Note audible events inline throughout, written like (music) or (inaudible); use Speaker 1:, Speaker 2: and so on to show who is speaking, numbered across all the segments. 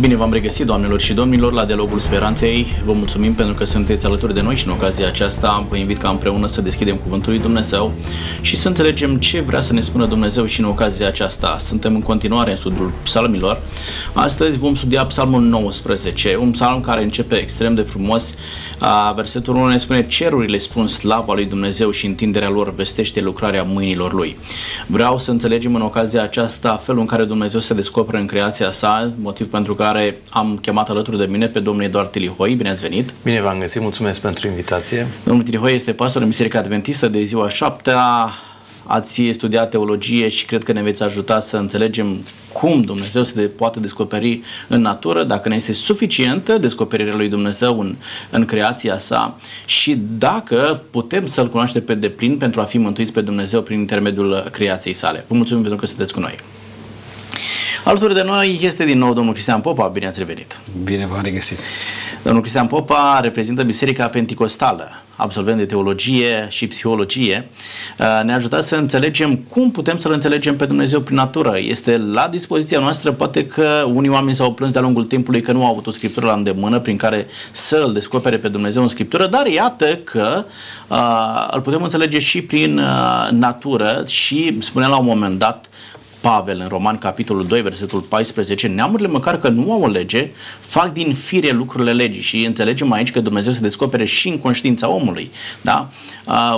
Speaker 1: Bine v-am regăsit, doamnelor și domnilor, la Dialogul Speranței. Vă mulțumim pentru că sunteți alături de noi și în ocazia aceasta vă invit ca împreună să deschidem Cuvântul lui Dumnezeu și să înțelegem ce vrea să ne spună Dumnezeu și în ocazia aceasta. Suntem în continuare în studiul psalmilor. Astăzi vom studia psalmul 19, un psalm care începe extrem de frumos. Versetul 1 ne spune Cerurile spun slava lui Dumnezeu și întinderea lor vestește lucrarea mâinilor lui. Vreau să înțelegem în ocazia aceasta felul în care Dumnezeu se descoperă în creația sa, motiv pentru care am chemat alături de mine pe domnul Eduard Tilihoi. Bine ați venit!
Speaker 2: Bine v-am găsit, mulțumesc pentru invitație.
Speaker 1: Domnul Tilihoi este pastor în Biserica Adventistă de ziua șaptea. Ați studiat teologie și cred că ne veți ajuta să înțelegem cum Dumnezeu se poate descoperi în natură, dacă ne este suficientă descoperirea lui Dumnezeu în, în creația sa și dacă putem să-L cunoaștem pe deplin pentru a fi mântuiți pe Dumnezeu prin intermediul creației sale. Vă mulțumim pentru că sunteți cu noi. Alături de noi este din nou domnul Cristian Popa. Bine ați revenit!
Speaker 2: Bine v-am regăsit!
Speaker 1: Domnul Cristian Popa reprezintă Biserica Penticostală, absolvent de teologie și psihologie. Uh, ne-a ajutat să înțelegem cum putem să-L înțelegem pe Dumnezeu prin natură. Este la dispoziția noastră, poate că unii oameni s-au plâns de-a lungul timpului că nu au avut o scriptură la îndemână prin care să îl descopere pe Dumnezeu în scriptură, dar iată că uh, îl putem înțelege și prin uh, natură și spunea la un moment dat Pavel în Roman, capitolul 2, versetul 14, neamurile măcar că nu au o lege, fac din fire lucrurile legii și înțelegem aici că Dumnezeu se descopere și în conștiința omului. Da?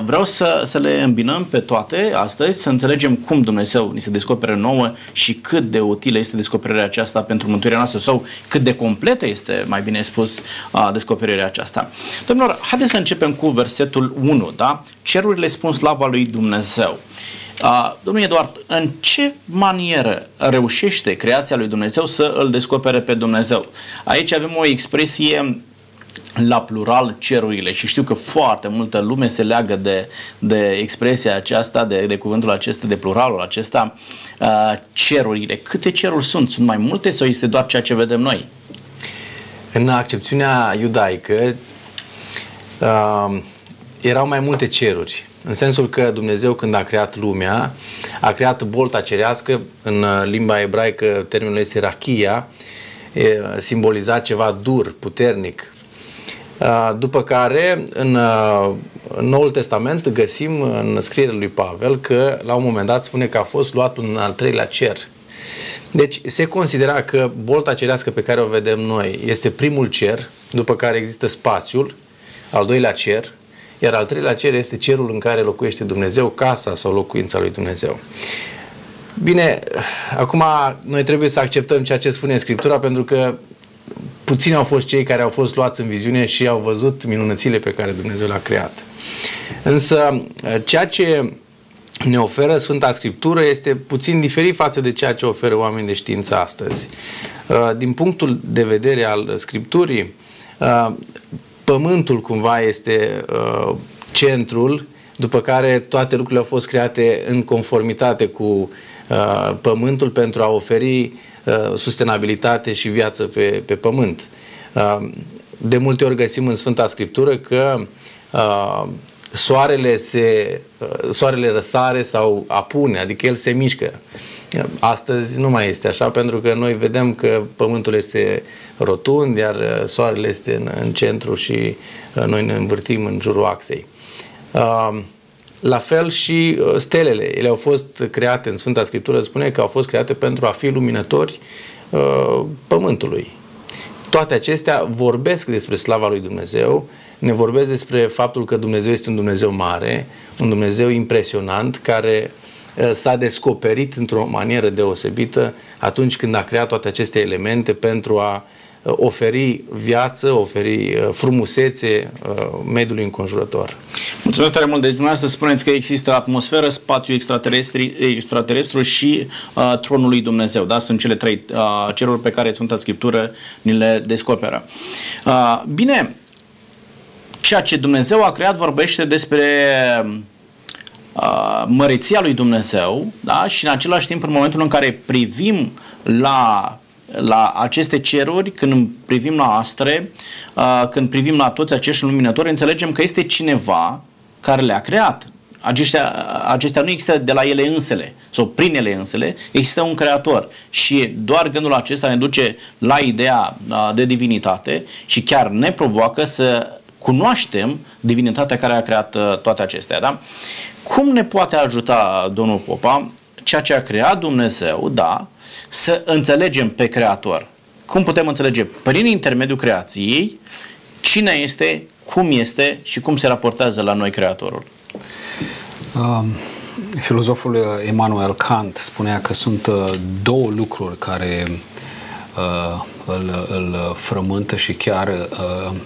Speaker 1: Vreau să, să le îmbinăm pe toate astăzi, să înțelegem cum Dumnezeu ni se descoperă nouă și cât de utilă este descoperirea aceasta pentru mântuirea noastră sau cât de completă este, mai bine spus, descoperirea aceasta. Domnilor, haideți să începem cu versetul 1, da? Cerurile spun slava lui Dumnezeu. Uh, domnul Eduard, în ce manieră reușește creația lui Dumnezeu să îl descopere pe Dumnezeu? Aici avem o expresie la plural cerurile și știu că foarte multă lume se leagă de, de expresia aceasta, de, de cuvântul acesta, de pluralul acesta, uh, cerurile. Câte ceruri sunt? Sunt mai multe sau este doar ceea ce vedem noi?
Speaker 2: În accepțiunea iudaică uh, erau mai multe ceruri în sensul că Dumnezeu când a creat lumea, a creat bolta cerească, în limba ebraică termenul este rachia, simboliza ceva dur, puternic. După care, în Noul Testament, găsim în scrierea lui Pavel că la un moment dat spune că a fost luat un al treilea cer. Deci se considera că bolta cerească pe care o vedem noi este primul cer, după care există spațiul, al doilea cer, iar al treilea cer este cerul în care locuiește Dumnezeu, casa sau locuința lui Dumnezeu. Bine, acum noi trebuie să acceptăm ceea ce spune Scriptura pentru că puțini au fost cei care au fost luați în viziune și au văzut minunățile pe care Dumnezeu le-a creat. Însă ceea ce ne oferă Sfânta Scriptură este puțin diferit față de ceea ce oferă oamenii de știință astăzi. Din punctul de vedere al Scripturii, pământul cumva este uh, centrul, după care toate lucrurile au fost create în conformitate cu uh, pământul pentru a oferi uh, sustenabilitate și viață pe, pe pământ. Uh, de multe ori găsim în Sfânta Scriptură că uh, soarele, se, uh, soarele răsare sau apune, adică el se mișcă. Astăzi nu mai este așa pentru că noi vedem că pământul este rotund, iar uh, soarele este în, în centru și uh, noi ne învârtim în jurul axei. Uh, la fel și stelele, ele au fost create în Sfânta Scriptură, spune că au fost create pentru a fi luminători pământului. Toate acestea vorbesc despre slava lui Dumnezeu, ne vorbesc despre faptul că Dumnezeu este un Dumnezeu mare, un Dumnezeu impresionant, care s-a descoperit într-o manieră deosebită atunci când a creat toate aceste elemente pentru a oferi viață, oferi uh, frumusețe uh, mediului înconjurător.
Speaker 1: Mulțumesc tare mult. Deci dumneavoastră spuneți că există atmosferă, spațiu extraterestru și uh, tronul lui Dumnezeu. Da? Sunt cele trei uh, ceruri pe care Sfânta Scriptură ni le descoperă. Uh, bine, ceea ce Dumnezeu a creat vorbește despre uh, măreția lui Dumnezeu da? și în același timp în momentul în care privim la la aceste ceruri, când privim la astre, când privim la toți acești luminători, înțelegem că este cineva care le-a creat. aceștia, acestea nu există de la ele însele sau prin ele însele, există un creator și doar gândul acesta ne duce la ideea de divinitate și chiar ne provoacă să cunoaștem divinitatea care a creat toate acestea. Da? Cum ne poate ajuta domnul Popa ceea ce a creat Dumnezeu, da, să înțelegem pe Creator? Cum putem înțelege prin intermediul creației cine este, cum este și cum se raportează la noi Creatorul?
Speaker 3: Um, filozoful Immanuel Kant spunea că sunt uh, două lucruri care uh, îl, îl frământă și chiar uh, uh,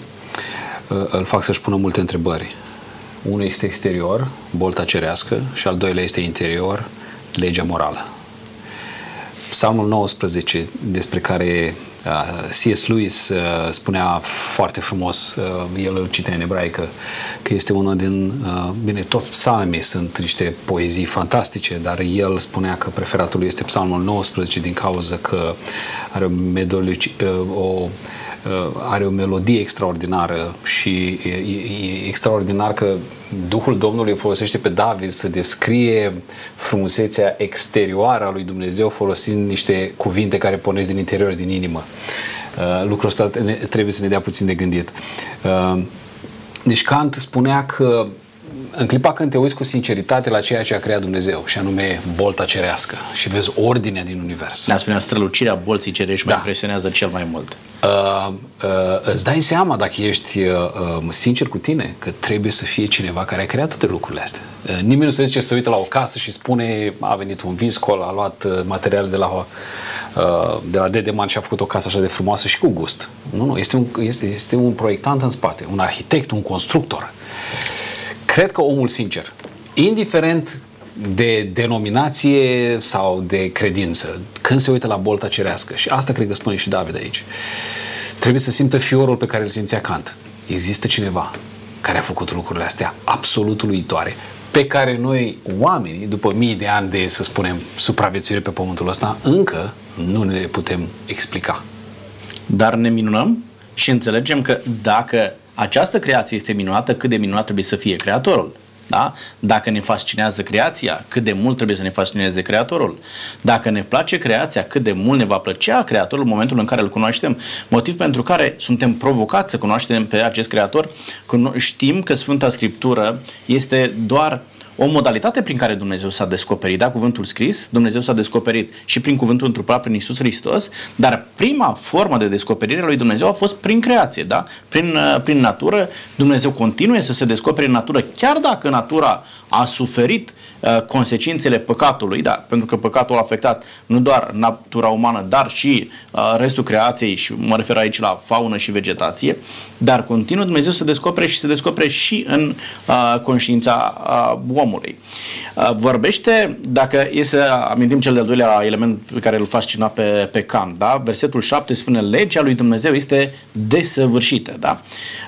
Speaker 3: îl fac să-și pună multe întrebări. Unul este exterior, bolta cerească, și al doilea este interior, legea morală. Psalmul 19, despre care uh, C.S. Lewis uh, spunea foarte frumos, uh, el îl citea în ebraică, că este una din, bine, toți psalmii sunt niște poezii fantastice, dar el spunea că preferatul lui este psalmul 19 din cauza că are o, o are o melodie extraordinară și e, e, e extraordinar că Duhul Domnului folosește pe David să descrie frumusețea exterioară a lui Dumnezeu folosind niște cuvinte care pornesc din interior, din inimă. Uh, lucrul ăsta trebuie să ne dea puțin de gândit. Uh, deci Kant spunea că în clipa când te uiți cu sinceritate la ceea ce a creat Dumnezeu, și anume bolta cerească, și vezi ordinea din univers.
Speaker 1: Ne-a spunea strălucirea bolții cerești da. mă impresionează cel mai mult. Uh, uh,
Speaker 3: îți dai seama dacă ești uh, uh, sincer cu tine că trebuie să fie cineva care a creat toate lucrurile astea. Uh, nimeni nu se zice să uită la o casă și spune a venit un viscol, a luat uh, materiale de la uh, de la Dedeman și a făcut o casă așa de frumoasă și cu gust. Nu, nu, este un, este, este un proiectant în spate, un arhitect, un constructor. Cred că omul sincer, indiferent de denominație sau de credință, când se uită la bolta cerească, și asta cred că spune și David aici, trebuie să simtă fiorul pe care îl simțea Kant. Există cineva care a făcut lucrurile astea absolut uluitoare, pe care noi, oamenii, după mii de ani de, să spunem, supraviețuire pe pământul ăsta, încă nu ne putem explica.
Speaker 1: Dar ne minunăm și înțelegem că dacă această creație este minunată, cât de minunat trebuie să fie creatorul. Da? Dacă ne fascinează creația, cât de mult trebuie să ne fascineze creatorul. Dacă ne place creația, cât de mult ne va plăcea creatorul în momentul în care îl cunoaștem. Motiv pentru care suntem provocați să cunoaștem pe acest creator, când știm că Sfânta Scriptură este doar o modalitate prin care Dumnezeu s-a descoperit, da, cuvântul scris, Dumnezeu s-a descoperit și prin cuvântul întrupat prin Isus Hristos, dar prima formă de descoperire a lui Dumnezeu a fost prin creație, da, prin, uh, prin natură. Dumnezeu continuă să se descopere în natură, chiar dacă natura a suferit uh, consecințele păcatului, da, pentru că păcatul a afectat nu doar natura umană, dar și uh, restul creației și mă refer aici la faună și vegetație, dar continuă Dumnezeu să descopere și să descopere și în uh, conștiința uh, omului. Uh, vorbește, dacă e să amintim cel de-al doilea element pe care îl fascina pe, pe Kant, da? versetul 7 spune legea lui Dumnezeu este desăvârșită. Da?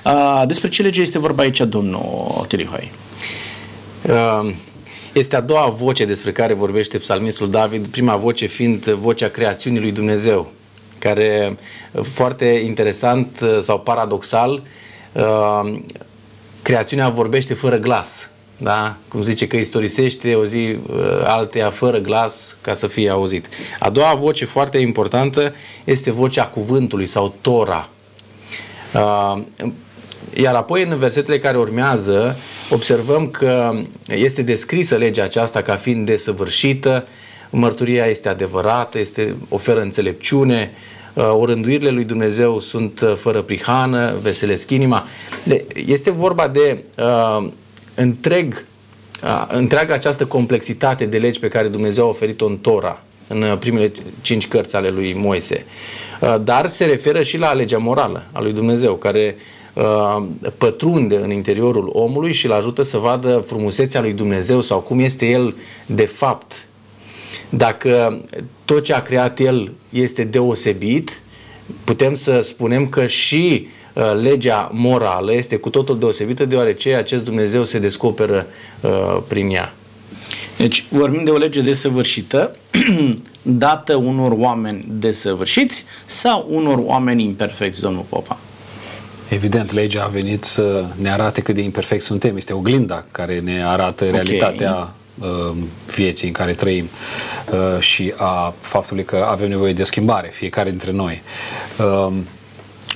Speaker 1: Uh, despre ce lege este vorba aici, domnul Tilihoi?
Speaker 2: Uh, este a doua voce despre care vorbește psalmistul David, prima voce fiind vocea creațiunii lui Dumnezeu, care foarte interesant sau paradoxal, uh, creațiunea vorbește fără glas. Da? Cum zice că istorisește o zi uh, alteia fără glas ca să fie auzit. A doua voce foarte importantă este vocea cuvântului sau Tora. Iar apoi în versetele care urmează observăm că este descrisă legea aceasta ca fiind desăvârșită, mărturia este adevărată, este, oferă înțelepciune, uh, orânduirile lui Dumnezeu sunt uh, fără prihană, veselesc inima. De, este vorba de uh, întreg, uh, întreaga această complexitate de legi pe care Dumnezeu a oferit-o în Tora, în uh, primele cinci cărți ale lui Moise. Uh, dar se referă și la legea morală a lui Dumnezeu, care uh, Uh, pătrunde în interiorul omului și îl ajută să vadă frumusețea lui Dumnezeu sau cum este el de fapt. Dacă tot ce a creat el este deosebit, putem să spunem că și uh, legea morală este cu totul deosebită deoarece acest Dumnezeu se descoperă uh, prin ea.
Speaker 1: Deci vorbim de o lege desăvârșită, (clears throat) dată unor oameni desăvârșiți sau unor oameni imperfecți, domnul Popa?
Speaker 3: Evident, legea a venit să ne arate cât de imperfect suntem. Este oglinda care ne arată okay. realitatea uh, vieții în care trăim uh, și a faptului că avem nevoie de schimbare, fiecare dintre noi. Uh,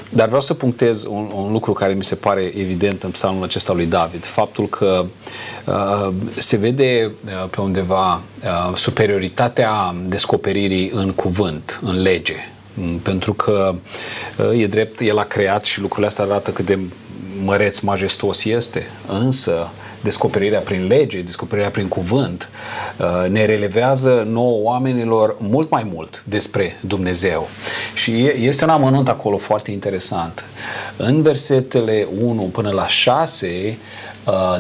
Speaker 3: dar vreau să punctez un, un lucru care mi se pare evident în psalmul acesta lui David. Faptul că uh, se vede uh, pe undeva uh, superioritatea descoperirii în cuvânt, în lege. Mm, pentru că uh, e drept, el a creat și lucrurile astea arată cât de măreț, majestos este. Însă, descoperirea prin lege, descoperirea prin cuvânt, uh, ne relevează nouă oamenilor mult mai mult despre Dumnezeu. Și este un amănunt acolo foarte interesant. În versetele 1 până la 6, uh,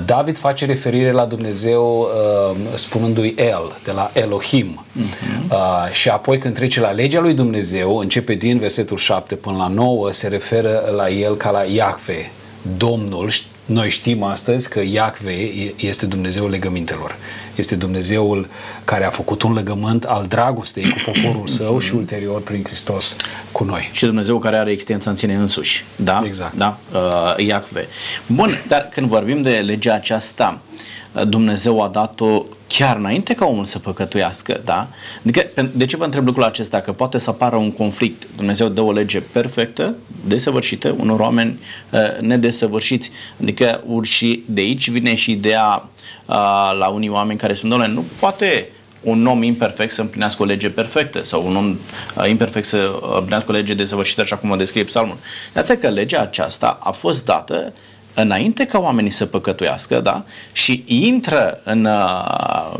Speaker 3: David face referire la Dumnezeu uh, spunându-i El, de la Elohim. Uh-huh. Și apoi când trece la legea lui Dumnezeu, începe din versetul 7 până la 9, se referă la El ca la Iahve, Domnul, noi știm astăzi că Iacve este Dumnezeul legămintelor. Este Dumnezeul care a făcut un legământ al dragostei cu poporul (coughs) său și ulterior prin Hristos cu noi.
Speaker 1: Și Dumnezeu care are extensia în sine însuși. Da?
Speaker 3: Exact.
Speaker 1: Da? Uh, Iacve. Bun, dar când vorbim de legea aceasta, uh, Dumnezeu a dat-o chiar înainte ca omul să păcătuiască, da? Adică, de ce vă întreb lucrul acesta? Că poate să apară un conflict. Dumnezeu dă o lege perfectă, desăvârșită, unor oameni uh, nedesăvârșiți. Adică și de aici vine și ideea uh, la unii oameni care sunt, domnule, nu poate un om imperfect să împlinească o lege perfectă sau un om uh, imperfect să împlinească o lege desăvârșită, așa cum o descrie psalmul. De asta că legea aceasta a fost dată înainte ca oamenii să păcătuiască, da? Și intră în, uh,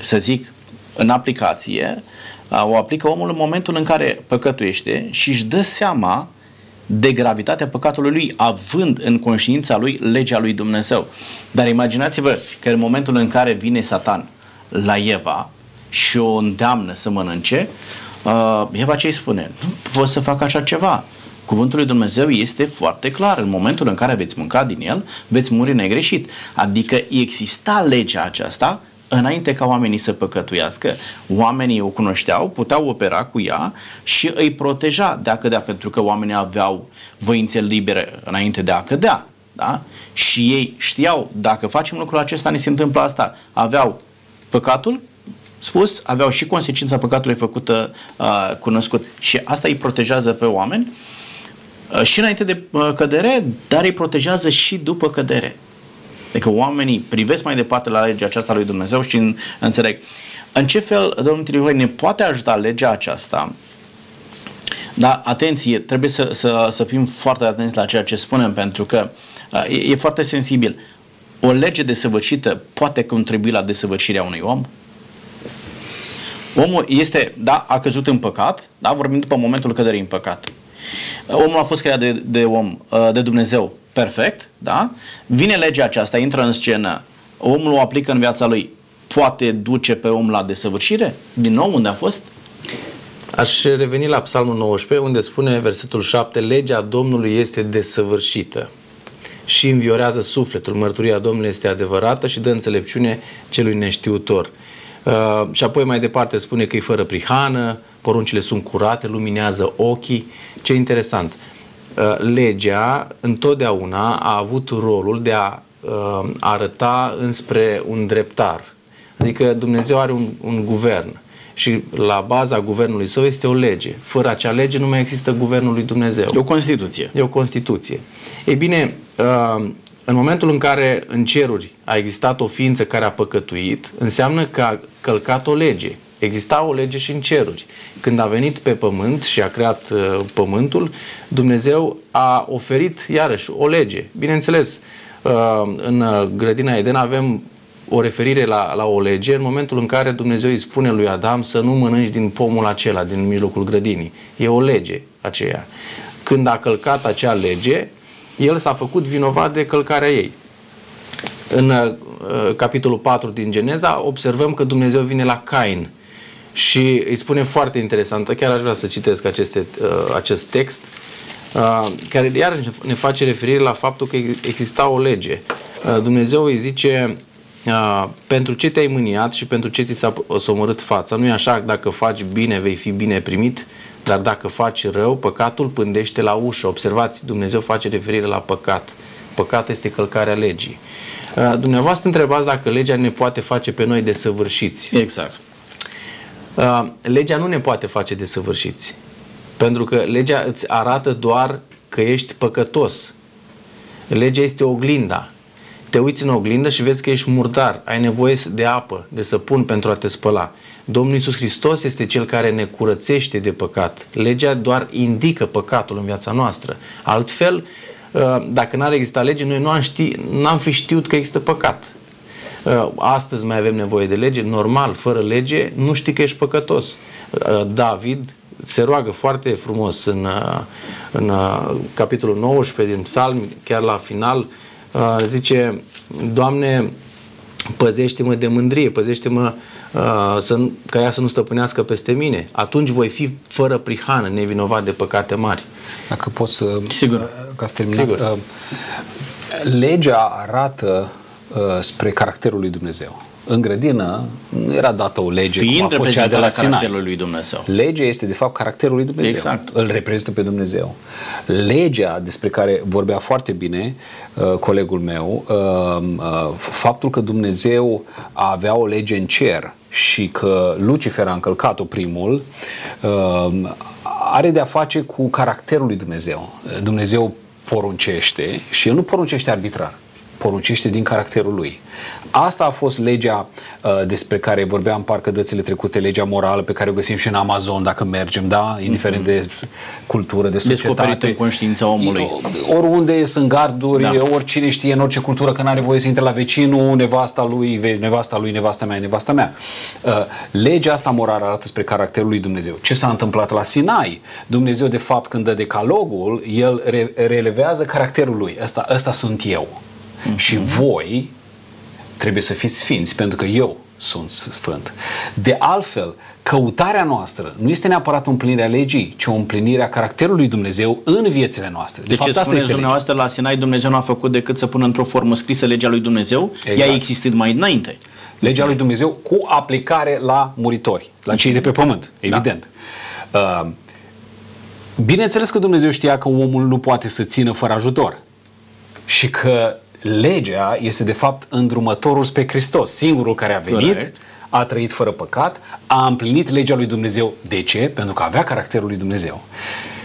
Speaker 1: să zic, în aplicație, uh, o aplică omul în momentul în care păcătuiește și își dă seama de gravitatea păcatului lui, având în conștiința lui legea lui Dumnezeu. Dar imaginați-vă că în momentul în care vine Satan la Eva și o îndeamnă să mănânce, uh, Eva ce îi spune? Nu poți să fac așa ceva. Cuvântul lui Dumnezeu este foarte clar. În momentul în care veți mânca din el, veți muri negreșit. Adică exista legea aceasta înainte ca oamenii să păcătuiască. Oamenii o cunoșteau, puteau opera cu ea și îi proteja de a cădea, pentru că oamenii aveau voințe libere înainte de a cădea. Da? Și ei știau, dacă facem lucrul acesta, ne se întâmplă asta. Aveau păcatul, spus, aveau și consecința păcatului făcută uh, cunoscut. Și asta îi protejează pe oameni Uh, și înainte de uh, cădere, dar îi protejează și după cădere. Adică oamenii privesc mai departe la legea aceasta lui Dumnezeu și înțeleg. În ce fel, domnul Trihoi, ne poate ajuta legea aceasta dar, atenție, trebuie să, să, să fim foarte atenți la ceea ce spunem, pentru că uh, e, e foarte sensibil. O lege desăvârșită poate contribui la desăvârșirea unui om? Omul este, da, a căzut în păcat, da, vorbim după momentul căderii în păcat. Omul a fost creat de, de om, uh, de Dumnezeu perfect, da? Vine legea aceasta, intră în scenă, omul o aplică în viața lui, poate duce pe om la desăvârșire? Din nou, unde a fost?
Speaker 2: Aș reveni la Psalmul 19, unde spune versetul 7, legea Domnului este desăvârșită și înviorează sufletul. Mărturia Domnului este adevărată și dă înțelepciune celui neștiutor. Uh, și apoi mai departe spune că e fără prihană, poruncile sunt curate, luminează ochii. Ce interesant! Uh, legea întotdeauna a avut rolul de a uh, arăta înspre un dreptar. Adică Dumnezeu are un, un guvern și la baza guvernului său este o lege. Fără acea lege nu mai există guvernul lui Dumnezeu.
Speaker 1: E o Constituție.
Speaker 2: E o Constituție. Ei bine, uh, în momentul în care în ceruri a existat o ființă care a păcătuit, înseamnă că a călcat o lege. Exista o lege și în ceruri. Când a venit pe pământ și a creat uh, pământul, Dumnezeu a oferit iarăși o lege. Bineînțeles, uh, în grădina Eden avem o referire la, la o lege în momentul în care Dumnezeu îi spune lui Adam să nu mănânci din pomul acela, din mijlocul grădinii. E o lege aceea. Când a călcat acea lege, el s-a făcut vinovat de călcarea ei. În uh, capitolul 4 din Geneza observăm că Dumnezeu vine la Cain și îi spune foarte interesantă, chiar aș vrea să citesc aceste, uh, acest text, uh, care iar ne face referire la faptul că exista o lege. Uh, Dumnezeu îi zice, uh, pentru ce te-ai mâniat și pentru ce ți s-a somorât fața, nu e așa, dacă faci bine, vei fi bine primit, Dar dacă faci rău, păcatul pândește la ușă. Observați, Dumnezeu face referire la păcat. Păcat este călcarea legii. Uh, dumneavoastră întrebați dacă legea ne poate face pe noi desăvârșiți.
Speaker 1: Exact.
Speaker 2: Uh, legea nu ne poate face desăvârșiți. Pentru că legea îți arată doar că ești păcătos. Legea este oglinda. Te uiți în oglindă și vezi că ești murdar, ai nevoie de apă, de săpun pentru a te spăla. Domnul Iisus Hristos este Cel care ne curățește de păcat. Legea doar indică păcatul în viața noastră. Altfel, uh, dacă n-ar exista lege, noi nu am, ști, n-am fi știut că există păcat. Uh, astăzi mai avem nevoie de lege, normal, fără lege nu știi că ești păcătos. Uh, David se roagă foarte frumos în, în capitolul 19 din psalm, chiar la final, zice, Doamne, păzește-mă de mândrie, păzește-mă uh, să, ca ea să nu stăpânească peste mine. Atunci voi fi fără prihană, nevinovat de păcate mari.
Speaker 3: Dacă pot să...
Speaker 1: Sigur.
Speaker 3: Ca să terminat. Sigur. Uh, legea arată uh, spre caracterul lui Dumnezeu. În grădină nu era dată o lege
Speaker 1: Fiind cum a fost cea de la caracterul lui Dumnezeu.
Speaker 3: Legea este de fapt caracterul lui Dumnezeu.
Speaker 1: Exact.
Speaker 3: Îl reprezintă pe Dumnezeu. Legea despre care vorbea foarte bine uh, colegul meu, uh, uh, faptul că Dumnezeu avea o lege în cer și că Lucifer a încălcat-o primul, uh, are de a face cu caracterul lui Dumnezeu. Dumnezeu poruncește și el nu poruncește arbitrar poruncește din caracterul lui. Asta a fost legea uh, despre care vorbeam parcă dățile trecute, legea morală pe care o găsim și în Amazon dacă mergem, da? Indiferent mm-hmm. de cultură, de societate.
Speaker 1: Descoperit în conștiința omului.
Speaker 3: Oriunde sunt garduri, da. oricine știe în orice cultură că n-are voie să intre la vecinul, nevasta lui, nevasta lui, nevasta mea, nevasta mea. Uh, legea asta morală arată spre caracterul lui Dumnezeu. Ce s-a întâmplat la Sinai? Dumnezeu, de fapt, când dă decalogul, el re- relevează caracterul lui. Ăsta, ăsta sunt eu. Mm-hmm. Și voi trebuie să fiți sfinți pentru că eu sunt sfânt. De altfel, căutarea noastră nu este neapărat o împlinire a legii, ci o împlinire a caracterului Dumnezeu în viețile noastre.
Speaker 1: De, de fapt, ce spuneți este dumneavoastră legea. la Sinai, Dumnezeu nu a făcut decât să pună într-o formă scrisă legea lui Dumnezeu, exact. ea a existat mai înainte.
Speaker 3: Legea lui Dumnezeu cu aplicare la muritori, la cei de pe pământ, da. evident. Da. Uh, bineînțeles că Dumnezeu știa că omul nu poate să țină fără ajutor și că legea este de fapt îndrumătorul spre Hristos, singurul care a venit, Correct. a trăit fără păcat, a împlinit legea lui Dumnezeu. De ce? Pentru că avea caracterul lui Dumnezeu.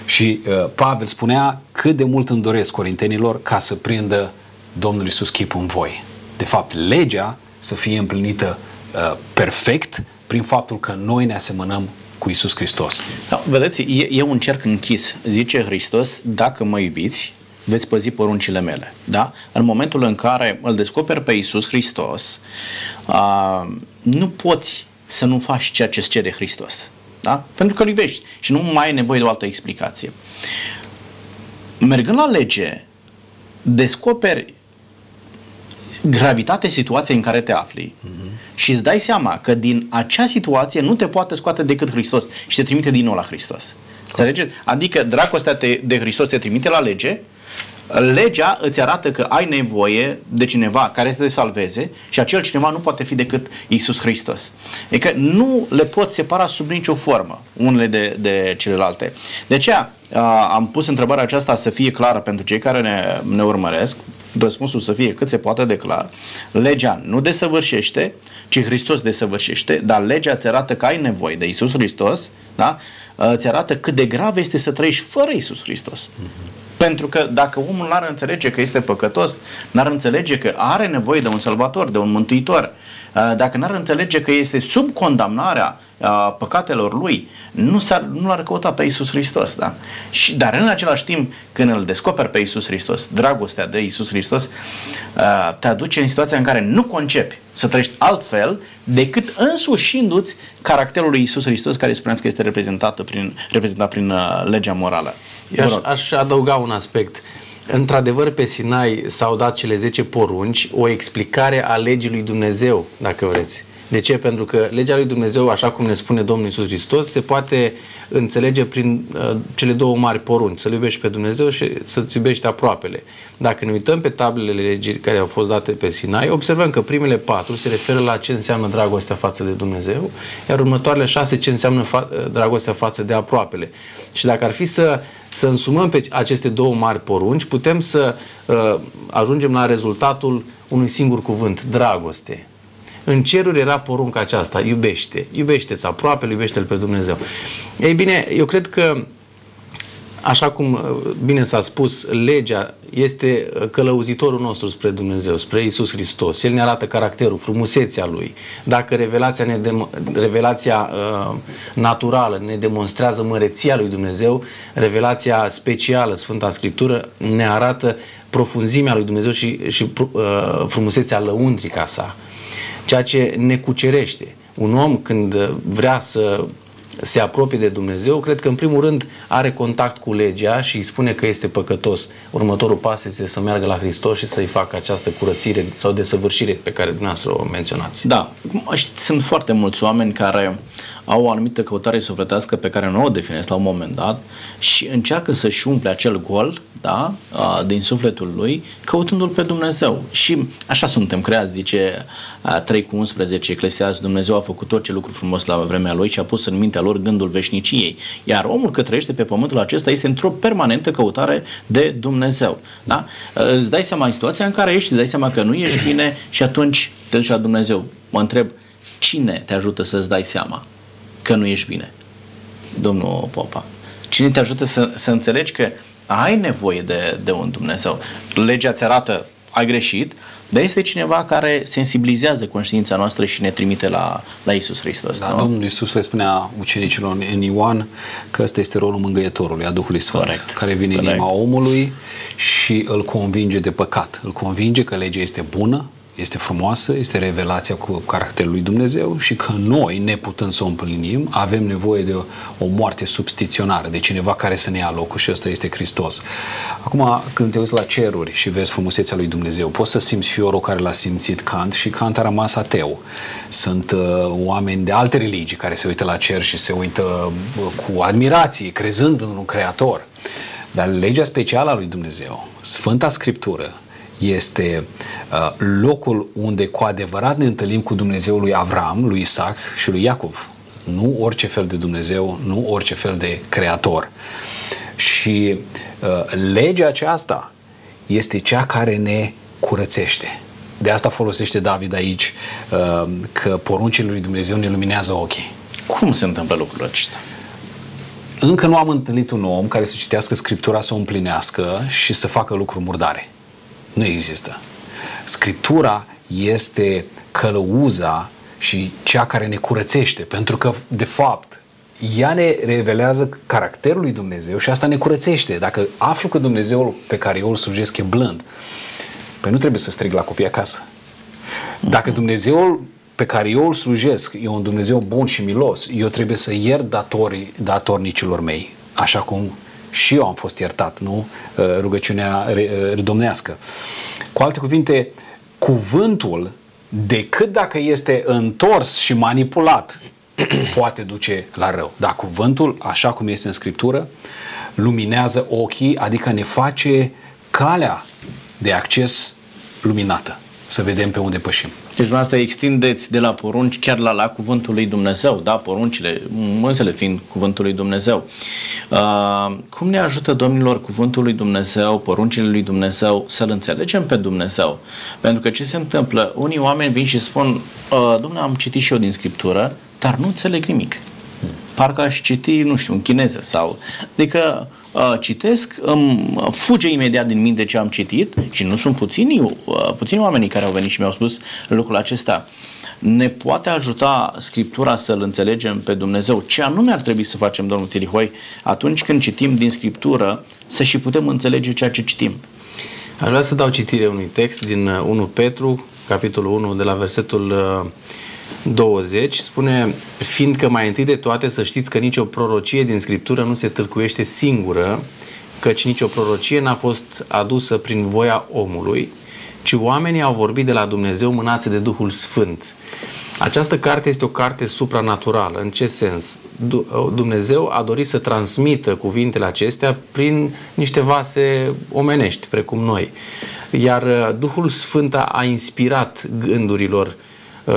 Speaker 3: Și uh, Pavel spunea cât de mult îmi doresc corintenilor ca să prindă Domnul Iisus chipul în voi. De fapt, legea să fie împlinită uh, perfect prin faptul că noi ne asemănăm cu Isus Hristos.
Speaker 1: Da, vedeți, e, e un cerc închis. Zice Hristos, dacă mă iubiți, veți păzi poruncile mele. Da? În momentul în care îl descoperi pe Iisus Hristos, a, nu poți să nu faci ceea ce îți cere Hristos. Da? Pentru că îl iubești și nu mai ai nevoie de o altă explicație. Mergând la lege, descoperi gravitatea situației în care te afli mm-hmm. și îți dai seama că din acea situație nu te poate scoate decât Hristos și te trimite din nou la Hristos. Înțelegeți? Adică dragostea te, de Hristos te trimite la lege legea îți arată că ai nevoie de cineva care să te salveze și acel cineva nu poate fi decât Isus Hristos. E că nu le poți separa sub nicio formă unele de, de celelalte. De aceea am pus întrebarea aceasta să fie clară pentru cei care ne, ne urmăresc, răspunsul să fie cât se poate de clar. Legea nu desăvârșește, ci Hristos desăvârșește, dar legea îți arată că ai nevoie de Isus Hristos, da? îți arată cât de grav este să trăiești fără Isus Hristos. Mm-hmm. Pentru că dacă omul n-ar înțelege că este păcătos, n-ar înțelege că are nevoie de un salvator, de un mântuitor, uh, dacă n-ar înțelege că este sub condamnarea uh, păcatelor lui, nu, s-ar, nu l-ar căuta pe Isus Hristos. Da? Și, dar în același timp, când îl descoperi pe Isus Hristos, dragostea de Isus Hristos, uh, te aduce în situația în care nu concepi să trăiești altfel decât însușindu-ți caracterul lui Isus Hristos, care spuneați că este reprezentat prin, reprezentat prin legea morală.
Speaker 2: Aș, aș adăuga un aspect. Într-adevăr, pe Sinai s-au dat cele 10 porunci, o explicare a legii lui Dumnezeu, dacă vreți. De ce? Pentru că legea lui Dumnezeu, așa cum ne spune Domnul Isus Hristos, se poate înțelege prin uh, cele două mari porunci, să-L iubești pe Dumnezeu și să-ți iubești aproapele. Dacă ne uităm pe tablele legii care au fost date pe Sinai, observăm că primele patru se referă la ce înseamnă dragostea față de Dumnezeu, iar următoarele șase ce înseamnă fa- dragostea față de aproapele. Și dacă ar fi să, să însumăm pe aceste două mari porunci, putem să uh, ajungem la rezultatul unui singur cuvânt, dragoste. În ceruri era porunca aceasta, iubește. Iubește-ți aproape, iubește-L pe Dumnezeu. Ei bine, eu cred că Așa cum uh, bine s-a spus, legea este uh, călăuzitorul nostru spre Dumnezeu, spre Isus Hristos. El ne arată caracterul, frumusețea Lui. Dacă revelația, ne de, revelația uh, naturală ne demonstrează măreția Lui Dumnezeu, revelația specială, Sfânta Scriptură, ne arată profunzimea Lui Dumnezeu și, și uh, frumusețea lăuntrica sa ceea ce ne cucerește. Un om când vrea să se apropie de Dumnezeu, cred că în primul rând are contact cu legea și îi spune că este păcătos. Următorul pas este să meargă la Hristos și să-i facă această curățire sau desăvârșire pe care dumneavoastră o menționați.
Speaker 1: Da, sunt foarte mulți oameni care au o anumită căutare sufletească pe care nu o definesc la un moment dat și încearcă să-și umple acel gol da, din sufletul lui, căutându-l pe Dumnezeu. Și așa suntem creați, zice 3 cu 11 Eclesias, Dumnezeu a făcut orice lucru frumos la vremea lui și a pus în mintea lor gândul veșniciei. Iar omul că trăiește pe pământul acesta este într-o permanentă căutare de Dumnezeu. Da? Îți dai seama în situația în care ești, îți dai seama că nu ești bine și atunci te duci la Dumnezeu. Mă întreb, cine te ajută să-ți dai seama că nu ești bine? Domnul Popa. Cine te ajută să, să înțelegi că ai nevoie de, de un Dumnezeu. Legea ți arată, ai greșit, dar este cineva care sensibilizează conștiința noastră și ne trimite la, la Isus Hristos.
Speaker 3: Da, nu? Domnul Isus le spunea ucenicilor în Ioan că ăsta este rolul mângâietorului, a Duhului Sfânt, Corect. care vine Corect. în inima omului și îl convinge de păcat. Îl convinge că legea este bună, este frumoasă, este revelația cu caracterul lui Dumnezeu și că noi, neputând să o împlinim, avem nevoie de o, o moarte substiționară, de cineva care să ne ia locul și ăsta este Hristos. Acum, când te uiți la ceruri și vezi frumusețea lui Dumnezeu, poți să simți fiorul care l-a simțit Kant și Kant a rămas ateu. Sunt uh, oameni de alte religii care se uită la cer și se uită uh, cu admirație, crezând în un creator. Dar legea specială a lui Dumnezeu, Sfânta Scriptură, este uh, locul unde cu adevărat ne întâlnim cu Dumnezeul lui Avram, lui Isaac și lui Iacov. Nu orice fel de Dumnezeu, nu orice fel de creator. Și uh, legea aceasta este cea care ne curățește. De asta folosește David aici uh, că poruncile lui Dumnezeu ne luminează ochii.
Speaker 1: Cum se întâmplă lucrul acesta?
Speaker 3: Încă nu am întâlnit un om care să citească Scriptura, să o împlinească și să facă lucruri murdare. Nu există. Scriptura este călăuza și cea care ne curățește, pentru că, de fapt, ea ne revelează caracterul lui Dumnezeu și asta ne curățește. Dacă aflu că Dumnezeul pe care eu îl slujesc e blând, păi nu trebuie să strig la copii acasă. Dacă mhm. Dumnezeul pe care eu îl slujesc e un Dumnezeu bun și milos, eu trebuie să iert datorii, datornicilor mei, așa cum și eu am fost iertat, nu? Uh, rugăciunea uh, domnească. Cu alte cuvinte, cuvântul, decât dacă este întors și manipulat, (clears throat) poate duce la rău. Dar cuvântul, așa cum este în Scriptură, luminează ochii, adică ne face calea de acces luminată să vedem pe unde pășim.
Speaker 1: Deci dumneavoastră extindeți de la porunci chiar la, la cuvântul lui Dumnezeu, da, poruncile, mânsele fiind cuvântul lui Dumnezeu. Uh, cum ne ajută, domnilor, cuvântul lui Dumnezeu, poruncile lui Dumnezeu, să-L înțelegem pe Dumnezeu? Pentru că ce se întâmplă? Unii oameni vin și spun, uh, domnule, am citit și eu din Scriptură, dar nu înțeleg nimic. Parcă aș citi, nu știu, în chineză sau... Adică uh, citesc, îmi fuge imediat din minte ce am citit și nu sunt puțini, uh, puțini oamenii care au venit și mi-au spus lucrul acesta. Ne poate ajuta Scriptura să-L înțelegem pe Dumnezeu? Ce anume ar trebui să facem, domnul Tirihoi, atunci când citim din Scriptură, să și putem înțelege ceea ce citim?
Speaker 2: Aș vrea să dau citire unui text din 1 uh, Petru, capitolul 1, de la versetul uh, 20 spune, fiindcă mai întâi de toate să știți că nicio prorocie din Scriptură nu se tâlcuiește singură, căci nicio prorocie n-a fost adusă prin voia omului, ci oamenii au vorbit de la Dumnezeu mânați de Duhul Sfânt. Această carte este o carte supranaturală. În ce sens? Dumnezeu a dorit să transmită cuvintele acestea prin niște vase omenești, precum noi. Iar uh, Duhul Sfânt a inspirat gândurilor uh,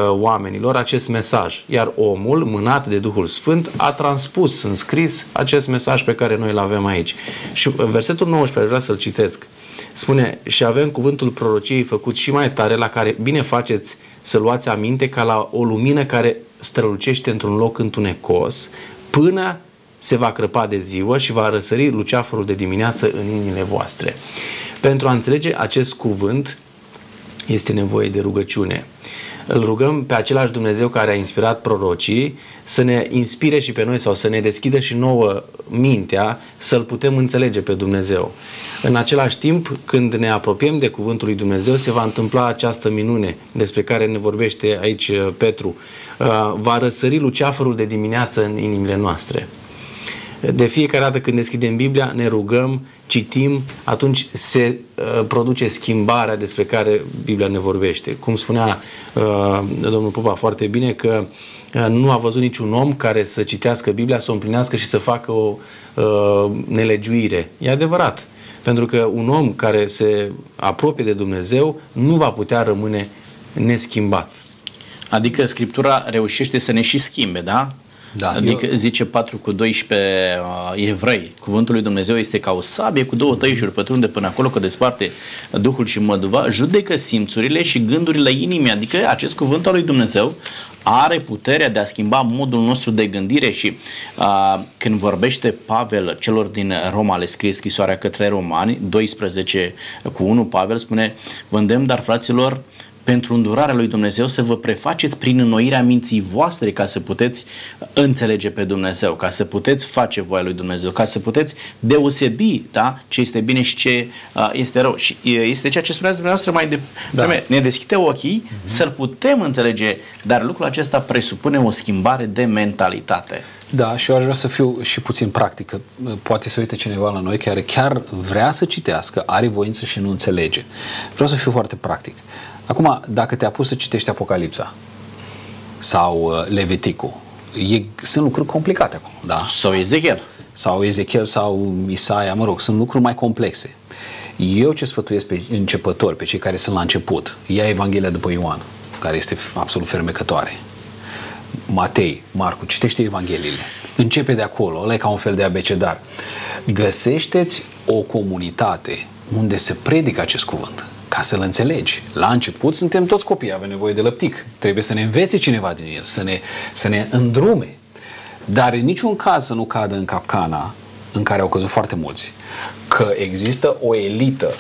Speaker 2: oamenilor acest mesaj. Iar omul, mânat de Duhul Sfânt, a transpus în scris acest mesaj pe care noi îl avem aici. Și uh, versetul 19, vreau să-l citesc. Spune, și avem cuvântul prorociei făcut și mai tare, la care bine faceți să luați aminte ca la o lumină care strălucește într-un loc întunecos, până se va crăpa de ziua și va răsări luceafărul de dimineață în inimile voastre. Pentru a înțelege acest cuvânt este nevoie de rugăciune. Îl rugăm pe același Dumnezeu care a inspirat prorocii să ne inspire și pe noi sau să ne deschidă și nouă mintea să-L putem înțelege pe Dumnezeu. În același timp, când ne apropiem de Cuvântul lui Dumnezeu, se va întâmpla această minune despre care ne vorbește aici uh, Petru. Uh, va răsări luceafărul de dimineață în inimile noastre. De fiecare dată când deschidem Biblia, ne rugăm, citim, atunci se uh, produce schimbarea despre care Biblia ne vorbește. Cum spunea uh, domnul Popa foarte bine că uh, nu a văzut niciun om care să citească Biblia, să o împlinească și să facă o uh, nelegiuire. E adevărat. Pentru că un om care se apropie de Dumnezeu nu va putea rămâne neschimbat.
Speaker 1: Adică Scriptura reușește să ne și schimbe, da? Da, adică eu... zice 4 cu 12 uh, evrei, cuvântul lui Dumnezeu este ca o sabie cu două tăișuri, pătrunde până acolo că desparte Duhul și măduva, judecă simțurile și gândurile inimii, adică acest cuvânt al lui Dumnezeu are puterea de a schimba modul nostru de gândire și uh, când vorbește Pavel celor din Roma, le scrie scrisoarea către romani, 12 cu 1, Pavel spune, vândem dar fraților pentru îndurarea lui Dumnezeu să vă prefaceți prin înnoirea minții voastre ca să puteți înțelege pe Dumnezeu, ca să puteți face voia lui Dumnezeu, ca să puteți deosebi da, ce este bine și ce uh, este rău. Și este ceea ce spuneați dumneavoastră mai de da. ne deschide ochii uh-huh. să-l putem înțelege, dar lucrul acesta presupune o schimbare de mentalitate.
Speaker 3: Da, și eu aș vrea să fiu și puțin practică. Poate să uite cineva la noi care chiar vrea să citească, are voință și nu înțelege. Vreau să fiu foarte practic. Acum, dacă te pus să citești Apocalipsa sau uh, Leviticul, e, sunt lucruri complicate acum, da?
Speaker 1: Sau Ezechiel.
Speaker 3: Sau Ezechiel sau Isaia, mă rog, sunt lucruri mai complexe. Eu ce sfătuiesc pe începători, pe cei care sunt la început, ia Evanghelia după Ioan, care este absolut fermecătoare. Matei, Marcu, citește Evangheliile. Începe de acolo, ăla e ca un fel de abecedar. Găsește-ți o comunitate unde se predică acest cuvânt ca să-l înțelegi. La început suntem toți copii, avem nevoie de lăptic. Trebuie să ne învețe cineva din el, să ne, să ne îndrume. Dar în niciun caz să nu cadă în capcana în care au căzut foarte mulți. Că există o elită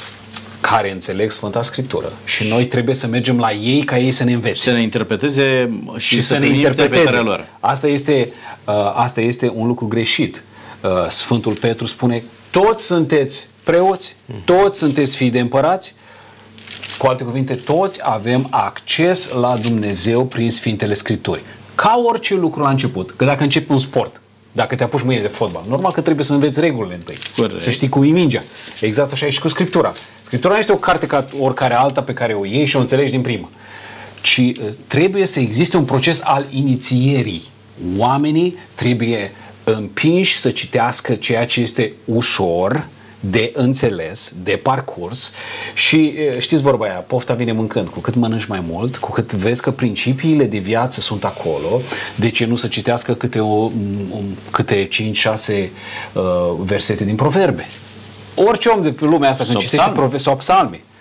Speaker 3: care înțeleg Sfânta Scriptură și noi trebuie să mergem la ei ca ei să ne învețe.
Speaker 1: Să ne interpreteze și, și să, să ne interpreteze. Lor.
Speaker 3: Asta este, uh, asta este un lucru greșit. Uh, Sfântul Petru spune, toți sunteți preoți, toți sunteți fii de împărați, cu alte cuvinte, toți avem acces la Dumnezeu prin Sfintele Scripturi. Ca orice lucru la început, că dacă începi un sport, dacă te apuci mâine de fotbal, normal că trebuie să înveți regulile întâi. Corect. Să știi cum e mingea. Exact așa e și cu Scriptura. Scriptura nu este o carte ca oricare alta pe care o iei și o înțelegi din prima. Ci uh, trebuie să existe un proces al inițierii. Oamenii trebuie împinși să citească ceea ce este ușor, de înțeles, de parcurs și știți vorba aia, pofta vine mâncând. Cu cât mănânci mai mult, cu cât vezi că principiile de viață sunt acolo, de ce nu să citească câte, o, câte 5-6 uh, versete din proverbe? Orice om de pe lumea asta când citește proverbe sau psalmi, Uh,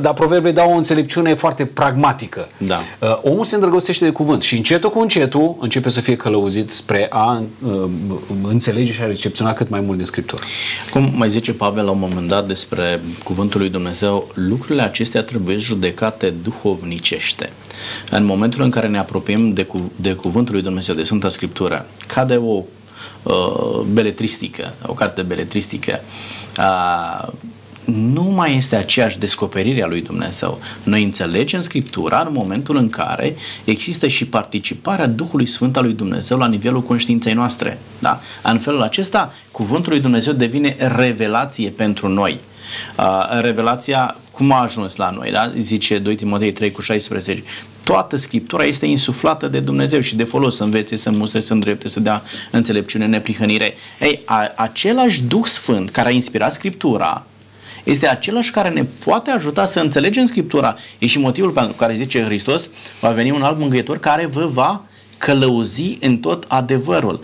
Speaker 3: dar proverbele dau o înțelepciune foarte pragmatică.
Speaker 1: Da.
Speaker 3: Uh, omul se îndrăgostește de cuvânt și încetul cu încetul începe să fie călăuzit spre a uh, înțelege și a recepționa cât mai mult din Scriptură.
Speaker 1: Cum mai zice Pavel la un moment dat despre cuvântul lui Dumnezeu, lucrurile acestea trebuie judecate duhovnicește. În momentul în care ne apropiem de, cu, de cuvântul lui Dumnezeu, de Sfânta Scriptură, cade o uh, beletristică, o carte beletristică, uh, nu mai este aceeași descoperire a lui Dumnezeu. Noi înțelegem Scriptura în momentul în care există și participarea Duhului Sfânt al lui Dumnezeu la nivelul conștiinței noastre. Da? În felul acesta, cuvântul lui Dumnezeu devine revelație pentru noi. Uh, revelația cum a ajuns la noi, da? zice 2 Timotei 3 cu 16, toată Scriptura este insuflată de Dumnezeu și de folos să învețe, să mustre, să îndrepte, să dea înțelepciune, neprihănire. Ei, a, același Duh Sfânt care a inspirat Scriptura este același care ne poate ajuta să înțelegem Scriptura. E și motivul pentru care zice Hristos, va veni un alt mângâietor care vă va călăuzi în tot adevărul.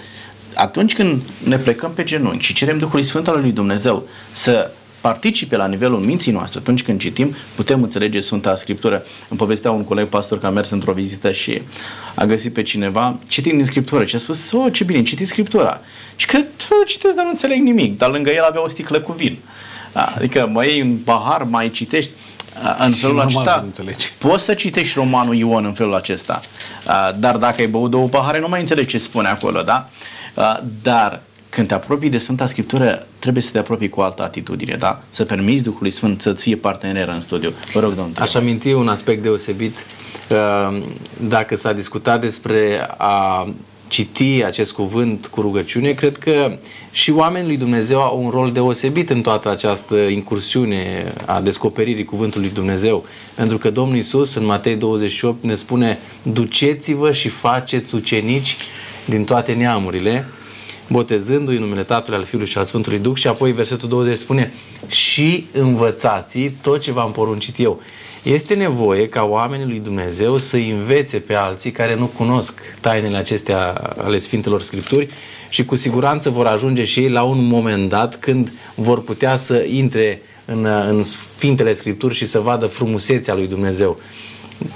Speaker 1: Atunci când ne plecăm pe genunchi și cerem Duhului Sfânt al lui Dumnezeu să participe la nivelul minții noastre atunci când citim, putem înțelege Sfânta Scriptură. Îmi povestea un coleg pastor că a mers într-o vizită și a găsit pe cineva citind din Scriptură și a spus, oh, ce bine, citiți Scriptura. Și că, citesc, dar nu înțeleg nimic, dar lângă el avea o sticlă cu vin. Adică mai iei un pahar, mai citești, în felul acesta poți să citești romanul Ion în felul acesta, dar dacă ai băut două pahare nu mai înțelegi ce spune acolo, da? Dar când te apropii de Sfânta Scriptură, trebuie să te apropii cu altă atitudine, da? Să permiți Duhului Sfânt să-ți fie partener în studiu. Vă rog, domnul.
Speaker 2: Aș aminti un aspect deosebit. Dacă s-a discutat despre a citi acest cuvânt cu rugăciune, cred că și oamenii lui Dumnezeu au un rol deosebit în toată această incursiune a descoperirii cuvântului Dumnezeu. Pentru că Domnul Isus în Matei 28 ne spune duceți-vă și faceți ucenici din toate neamurile botezându-i în numele Tatălui, al Fiului și al Sfântului Duh și apoi versetul 20 spune și învățați tot ce v-am poruncit eu. Este nevoie ca oamenii lui Dumnezeu să învețe pe alții care nu cunosc tainele acestea ale Sfintelor Scripturi și cu siguranță vor ajunge și ei la un moment dat când vor putea să intre în, în Sfintele Scripturi și să vadă frumusețea lui Dumnezeu.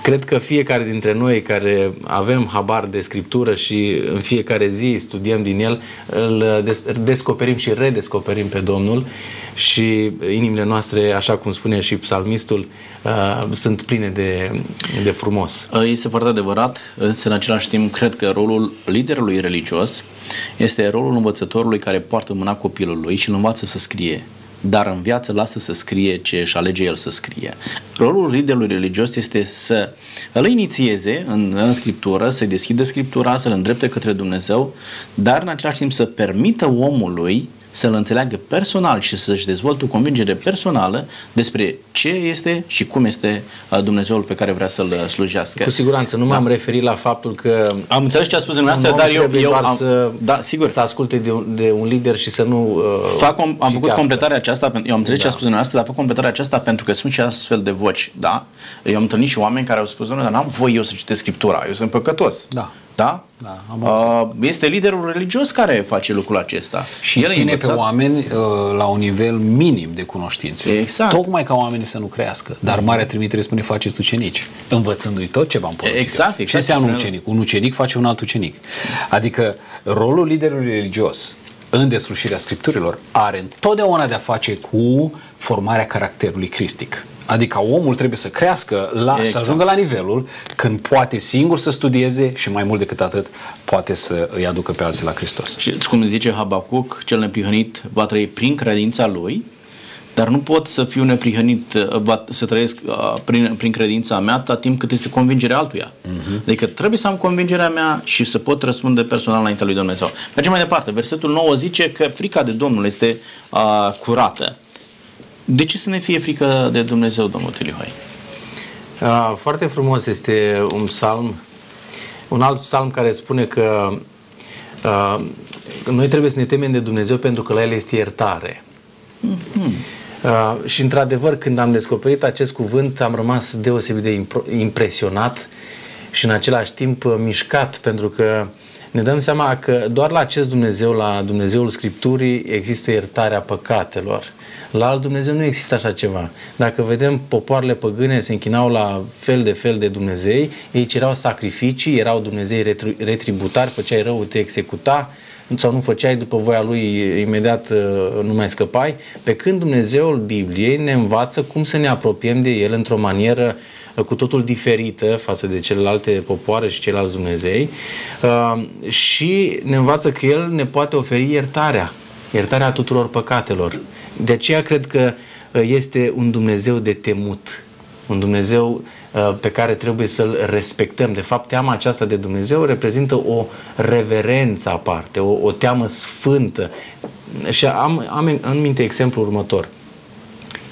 Speaker 2: Cred că fiecare dintre noi care avem habar de scriptură și în fiecare zi studiem din el, îl descoperim și redescoperim pe Domnul și inimile noastre, așa cum spune și psalmistul, uh, sunt pline de, de frumos.
Speaker 1: Uh, este foarte adevărat, însă în același timp cred că rolul liderului religios este rolul învățătorului care poartă mâna copilului și îl învață să scrie dar în viață lasă să scrie ce își alege el să scrie. Rolul liderului religios este să îl inițieze în, în Scriptură, să deschidă Scriptura, să-l îndrepte către Dumnezeu, dar în același timp să permită omului să-l înțeleagă personal și să-și dezvolte o convingere personală despre ce este și cum este uh, Dumnezeul pe care vrea să-l uh, slujească.
Speaker 2: Cu siguranță, nu da. m-am referit la faptul că
Speaker 1: am înțeles ce a spus dumneavoastră, dar eu, eu
Speaker 2: am, să, da, sigur. să asculte de un, de un lider și să nu uh,
Speaker 1: Fac, am, am făcut completarea aceasta, eu am înțeles da. ce a spus dumneavoastră, dar fac completarea aceasta pentru că sunt și astfel de voci, da? Eu am întâlnit și oameni care au spus, domnule, dar n-am voie eu să citesc Scriptura, eu sunt păcătos.
Speaker 3: Da.
Speaker 1: Da? da am uh, este liderul religios care face lucrul acesta.
Speaker 3: Și el ține învățat... pe oameni uh, la un nivel minim de cunoștințe.
Speaker 1: Exact.
Speaker 3: Tocmai ca oamenii să nu crească. Dar Marea Trimitere spune faceți ucenici, învățându-i tot ce v-am poruncit.
Speaker 1: Exact, exact.
Speaker 3: Ce înseamnă un ucenic? Un ucenic face un alt ucenic. Adică rolul liderului religios în deslușirea scripturilor are întotdeauna de a face cu formarea caracterului cristic. Adică omul trebuie să crească, la, exact. să ajungă la nivelul când poate singur să studieze și mai mult decât atât poate să îi aducă pe alții la Hristos.
Speaker 1: Și cum zice Habacuc, cel neprihănit va trăi prin credința lui, dar nu pot să fiu neprihănit, uh, să trăiesc uh, prin, prin credința mea atât timp cât este convingerea altuia. Uh-huh. Adică trebuie să am convingerea mea și să pot răspunde personal înaintea lui Dumnezeu. Mergem mai departe. Versetul 9 zice că frica de Domnul este uh, curată. De ce să ne fie frică de Dumnezeu, domnul Tilihoi?
Speaker 2: Uh, foarte frumos este un psalm, un alt psalm care spune că uh, noi trebuie să ne temem de Dumnezeu pentru că la El este iertare. Mm-hmm. Uh, și într-adevăr, când am descoperit acest cuvânt, am rămas deosebit de impresionat și în același timp mișcat, pentru că ne dăm seama că doar la acest Dumnezeu, la Dumnezeul Scripturii, există iertarea păcatelor. La alt Dumnezeu nu există așa ceva. Dacă vedem popoarele păgâne se închinau la fel de fel de Dumnezei, ei cereau sacrificii, erau Dumnezei retributari, făceai rău, te executa, sau nu făceai după voia lui, imediat uh, nu mai scăpai, pe când Dumnezeul Bibliei ne învață cum să ne apropiem de El într-o manieră uh, cu totul diferită față de celelalte popoare și ceilalți Dumnezei uh, și ne învață că El ne poate oferi iertarea, iertarea tuturor păcatelor. De aceea cred că este un Dumnezeu de temut, un Dumnezeu Uh, pe care trebuie să-l respectăm. De fapt, teama aceasta de Dumnezeu reprezintă o reverență aparte, o, o teamă sfântă. Și am, am în minte exemplul următor.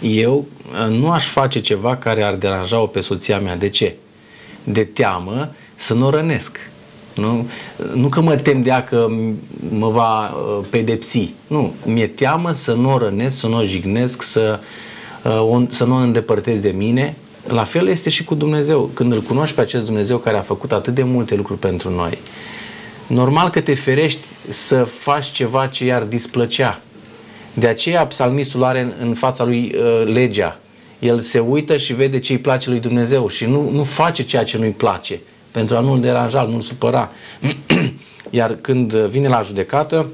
Speaker 2: Eu uh, nu aș face ceva care ar deranja-o pe soția mea. De ce? de teamă să nu o rănesc. Nu? nu că mă tem de ea că mă va uh, pedepsi. Nu, mi-e teamă să nu o rănesc, să nu o jignesc, să, uh, să nu o îndepărtez de mine. La fel este și cu Dumnezeu. Când îl cunoști pe acest Dumnezeu care a făcut atât de multe lucruri pentru noi, normal că te ferești să faci ceva ce i-ar displăcea. De aceea psalmistul are în, în fața lui uh, legea. El se uită și vede ce îi place lui Dumnezeu și nu, nu face ceea ce nu-i place pentru a nu-l deranja, nu-l supăra. (clears throat) Iar când vine la judecată,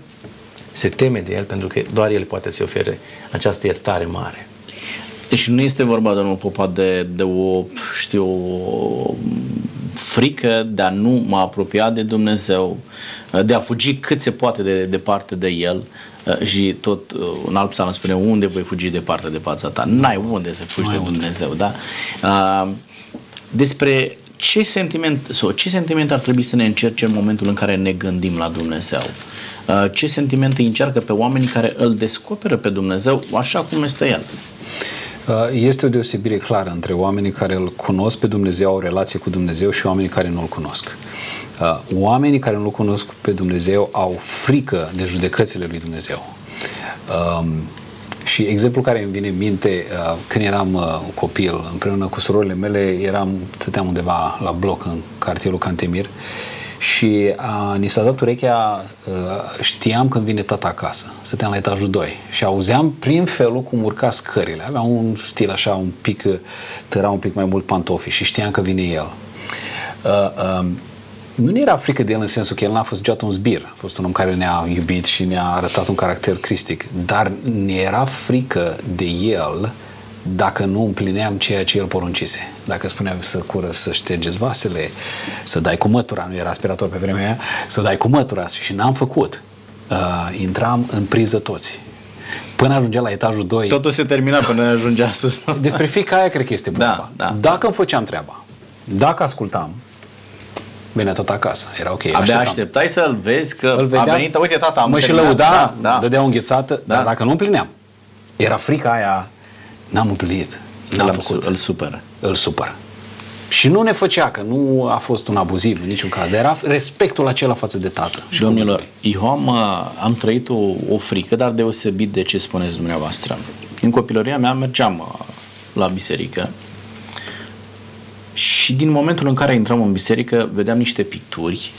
Speaker 2: se teme de el pentru că doar el poate să-i ofere această iertare mare.
Speaker 1: Deci nu este vorba, domnul Popa, de, de o, știu, o frică de a nu mă apropia de Dumnezeu, de a fugi cât se poate de departe de El și tot un alt psalm spune unde voi fugi departe de fața ta. N-ai unde să fugi de Dumnezeu, da? Despre ce sentiment, sau ce sentiment ar trebui să ne încerce în momentul în care ne gândim la Dumnezeu? Uh, ce sentimente încearcă pe oamenii care îl descoperă pe Dumnezeu așa cum este El?
Speaker 3: Uh, este o deosebire clară între oamenii care îl cunosc pe Dumnezeu, au relație cu Dumnezeu și oamenii care nu îl cunosc. Uh, oamenii care nu-L cunosc pe Dumnezeu au frică de judecățile lui Dumnezeu. Um, și exemplul care îmi vine în minte, uh, când eram uh, copil, împreună cu surorile mele, eram, stăteam undeva la bloc în cartierul Cantemir și a, ni s-a dat urechea, uh, știam când vine tata acasă. Stăteam la etajul 2 și auzeam prin felul cum urca scările. Avea un stil așa un pic, tăra un pic mai mult pantofi și știam că vine el. Uh, um, nu ne era frică de el în sensul că el n-a fost niciodată un zbir. A fost un om care ne-a iubit și ne-a arătat un caracter cristic. Dar ne era frică de el dacă nu împlineam ceea ce el poruncise. Dacă spunea să cură, să ștergeți vasele, să dai cu mătura, nu era aspirator pe vremea aia, să dai cu mătura și n-am făcut. Uh, intram în priză toți. Până ajungea la etajul 2.
Speaker 1: Totul se termina până ajungea sus. (laughs)
Speaker 3: Despre fiecare aia cred că este vorba. Da, da. Dacă îmi făceam treaba, dacă ascultam, venea tot acasă. Era ok.
Speaker 1: Abia așteptam. așteptai să-l vezi că îl vedea, a venit, uite tata, am
Speaker 3: Mă și lăuda, da, da. dădea o înghețată, da. dar dacă nu împlineam, era frica aia, n-am împlinit, n-am
Speaker 1: îl, făcut. Îl supără.
Speaker 3: Îl supără. Și nu ne făcea, că nu a fost un abuziv în niciun caz, dar era respectul acela față de tată.
Speaker 1: Domnilor, eu am, am trăit o, o frică, dar deosebit de ce spuneți dumneavoastră. În copilăria mea mergeam la biserică și din momentul în care intram în biserică, vedeam niște picturi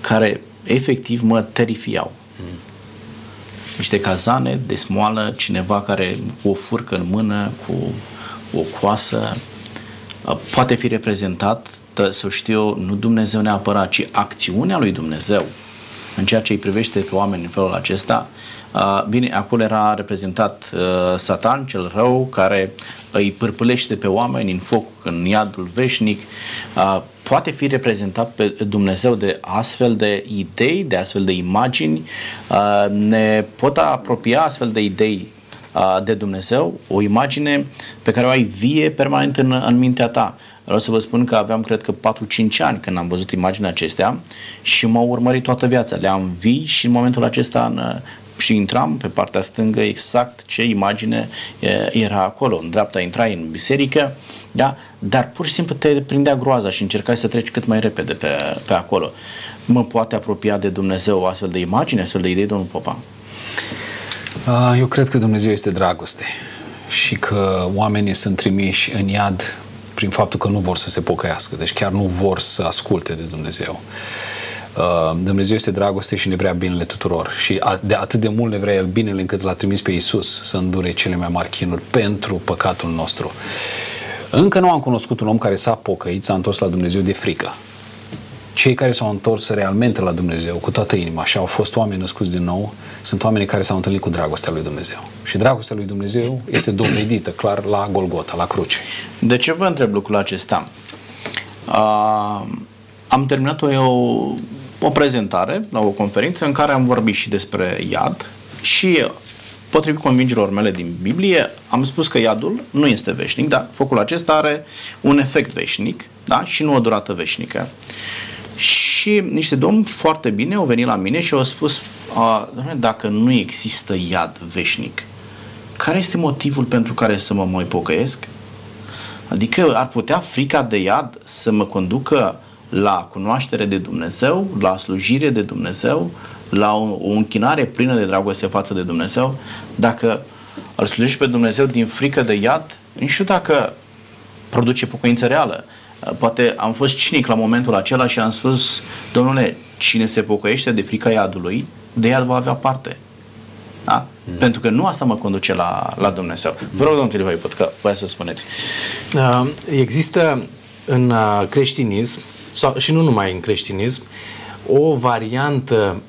Speaker 1: care efectiv mă terifiau. Mm. Niște cazane de smoală, cineva care cu o furcă în mână, cu o coasă, poate fi reprezentat, să știu, nu Dumnezeu neapărat, ci acțiunea lui Dumnezeu în ceea ce îi privește pe oameni în felul acesta. Bine, acolo era reprezentat Satan, cel rău, care îi pârpâlește pe oameni în foc, în iadul veșnic, poate fi reprezentat pe Dumnezeu de astfel de idei, de astfel de imagini, ne pot apropia astfel de idei de Dumnezeu, o imagine pe care o ai vie permanent în, în mintea ta. Vreau să vă spun că aveam, cred că, 4-5 ani când am văzut imaginea acestea și m-au urmărit toată viața. Le-am vii și în momentul acesta în, și intram pe partea stângă exact ce imagine era acolo. În dreapta intrai în biserică, da? dar pur și simplu te prindea groaza și încercai să treci cât mai repede pe, pe acolo. Mă poate apropia de Dumnezeu o astfel de imagine, astfel de idei, domnul Popa?
Speaker 3: Eu cred că Dumnezeu este dragoste și că oamenii sunt trimiși în iad prin faptul că nu vor să se pocăiască, deci chiar nu vor să asculte de Dumnezeu. Uh, Dumnezeu este dragoste și ne vrea binele tuturor și de atât de mult ne vrea El binele încât l-a trimis pe Iisus să îndure cele mai mari chinuri pentru păcatul nostru. Încă nu am cunoscut un om care s-a pocăit, s-a întors la Dumnezeu de frică. Cei care s-au întors realmente la Dumnezeu cu toată inima și au fost oameni născuți din nou, sunt oamenii care s-au întâlnit cu dragostea lui Dumnezeu. Și dragostea lui Dumnezeu este dovedită clar la Golgota, la cruce.
Speaker 1: De ce vă întreb lucrul acesta? Uh, am terminat o, o prezentare la o conferință în care am vorbit și despre iad și potrivit convingerilor mele din Biblie, am spus că iadul nu este veșnic, dar focul acesta are un efect veșnic da? și nu o durată veșnică. Și niște domni foarte bine au venit la mine și au spus, dacă nu există iad veșnic, care este motivul pentru care să mă mai pocăiesc? Adică ar putea frica de iad să mă conducă la cunoaștere de Dumnezeu, la slujire de Dumnezeu, la o, o închinare plină de dragoste față de Dumnezeu, dacă îl slujești pe Dumnezeu din frică de iad, nu știu dacă produce pocăință reală. Poate am fost cinic la momentul acela și am spus, domnule, cine se pocăiește de frica iadului, de iad va avea parte. Da? Mm. Pentru că nu asta mă conduce la, la Dumnezeu. Vă rog, domnul Tilivai, că voia să spuneți.
Speaker 2: Uh, există în uh, creștinism, sau, și nu numai în creștinism, o variantă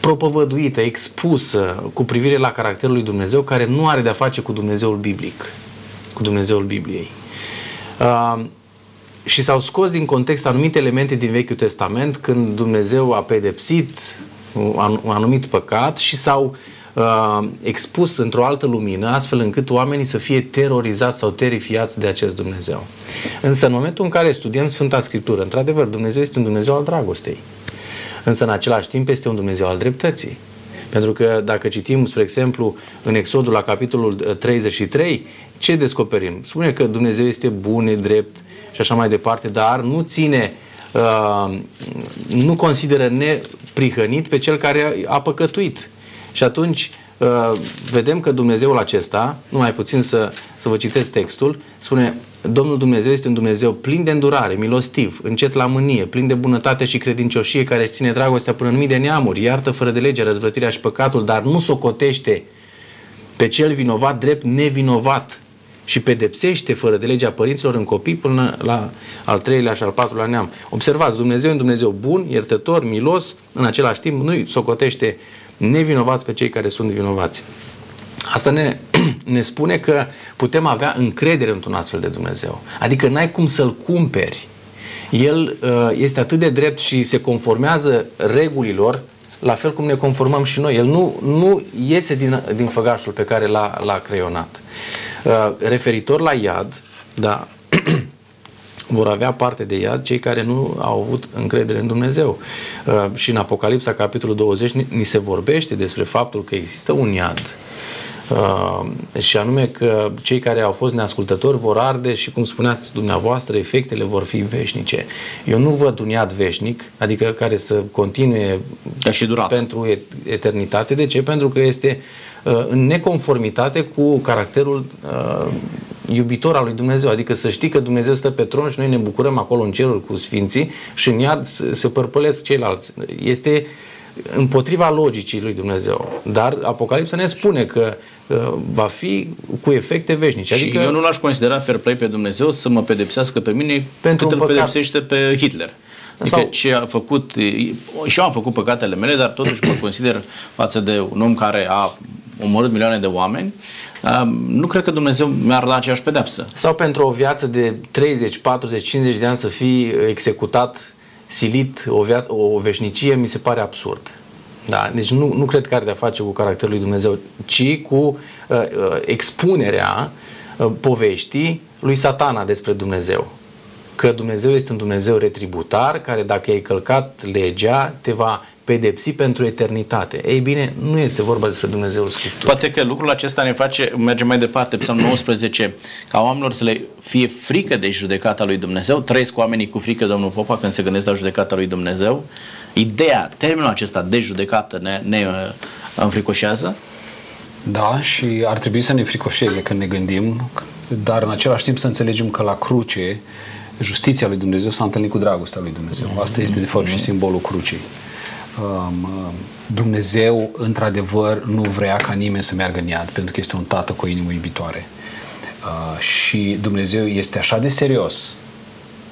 Speaker 2: propovăduită, expusă cu privire la caracterul lui Dumnezeu, care nu are de-a face cu Dumnezeul biblic, cu Dumnezeul Bibliei. Uh, și s-au scos din context anumite elemente din Vechiul Testament când Dumnezeu a pedepsit un anumit păcat și s-au uh, expus într-o altă lumină, astfel încât oamenii să fie terorizați sau terifiați de acest Dumnezeu. Însă, în momentul în care studiem Sfânta Scriptură, într-adevăr, Dumnezeu este un Dumnezeu al dragostei. Însă, în același timp, este un Dumnezeu al dreptății. Pentru că dacă citim, spre exemplu, în Exodul la capitolul 33, uh, ce descoperim? Spune că Dumnezeu este bun, e drept și așa mai departe, dar nu ține, uh, nu consideră neprihănit pe cel care a păcătuit. Și atunci uh, vedem că Dumnezeul acesta, nu mai puțin să, să vă citesc textul, spune Domnul Dumnezeu este un Dumnezeu plin de îndurare, milostiv, încet la mânie, plin de bunătate și credincioșie, care ține dragostea până în mii de neamuri, iartă fără de lege răzvrătirea și păcatul, dar nu socotește pe cel vinovat drept nevinovat și pedepsește fără de legea părinților în copii până la al treilea și al patrulea neam. Observați, Dumnezeu e un Dumnezeu bun, iertător, milos, în același timp nu-i socotește nevinovați pe cei care sunt vinovați. Asta ne, (clears throat) ne spune că putem avea încredere într-un astfel de Dumnezeu. Adică n-ai cum să-L cumperi. El uh, este atât de drept și se conformează regulilor la fel cum ne conformăm și noi. El nu, nu iese din, din făgașul pe care l-a, l-a creionat. Uh, referitor la iad, da, vor avea parte de iad cei care nu au avut încredere în Dumnezeu. Uh, și în Apocalipsa, capitolul 20, ni se vorbește despre faptul că există un iad. Uh, și anume că cei care au fost neascultători vor arde și, cum spuneați dumneavoastră, efectele vor fi veșnice. Eu nu văd un iad veșnic, adică care să continue
Speaker 1: Ca și durat.
Speaker 2: pentru eternitate. De ce? Pentru că este uh, în neconformitate cu caracterul uh, iubitor al lui Dumnezeu, adică să știi că Dumnezeu stă pe tron și noi ne bucurăm acolo în ceruri cu sfinții și în iad se părpălesc ceilalți. Este împotriva logicii lui Dumnezeu. Dar Apocalipsa ne spune că uh, va fi cu efecte veșnice.
Speaker 1: Adică, și eu nu l-aș considera fair play pe Dumnezeu să mă pedepsească pe mine pentru cât îl păcat. pedepsește pe Hitler. Adică Sau... ce a făcut, și eu am făcut păcatele mele, dar totuși mă consider față de un om care a omorât milioane de oameni, nu cred că Dumnezeu mi-ar da aceeași pedepsă.
Speaker 2: Sau pentru o viață de 30, 40, 50 de ani să fii executat, silit o, via- o veșnicie, mi se pare absurd. Da? Deci nu, nu cred că are de-a face cu caracterul lui Dumnezeu, ci cu uh, uh, expunerea uh, poveștii lui satana despre Dumnezeu că Dumnezeu este un Dumnezeu retributar care dacă ai călcat legea te va pedepsi pentru eternitate. Ei bine, nu este vorba despre Dumnezeul Scripturii.
Speaker 1: Poate că lucrul acesta ne face, merge mai departe, Psalm 19, ca oamenilor să le fie frică de judecata lui Dumnezeu. Trăiesc oamenii cu frică, domnul Popa, când se gândesc la judecata lui Dumnezeu. Ideea, termenul acesta de judecată ne, ne uh, înfricoșează?
Speaker 3: Da, și ar trebui să ne fricoșeze când ne gândim, dar în același timp să înțelegem că la cruce justiția lui Dumnezeu s-a întâlnit cu dragostea lui Dumnezeu. Asta este de fapt și simbolul crucii. Um, um, Dumnezeu, într-adevăr, nu vrea ca nimeni să meargă în iad, pentru că este un tată cu o inimă iubitoare. Uh, și Dumnezeu este așa de serios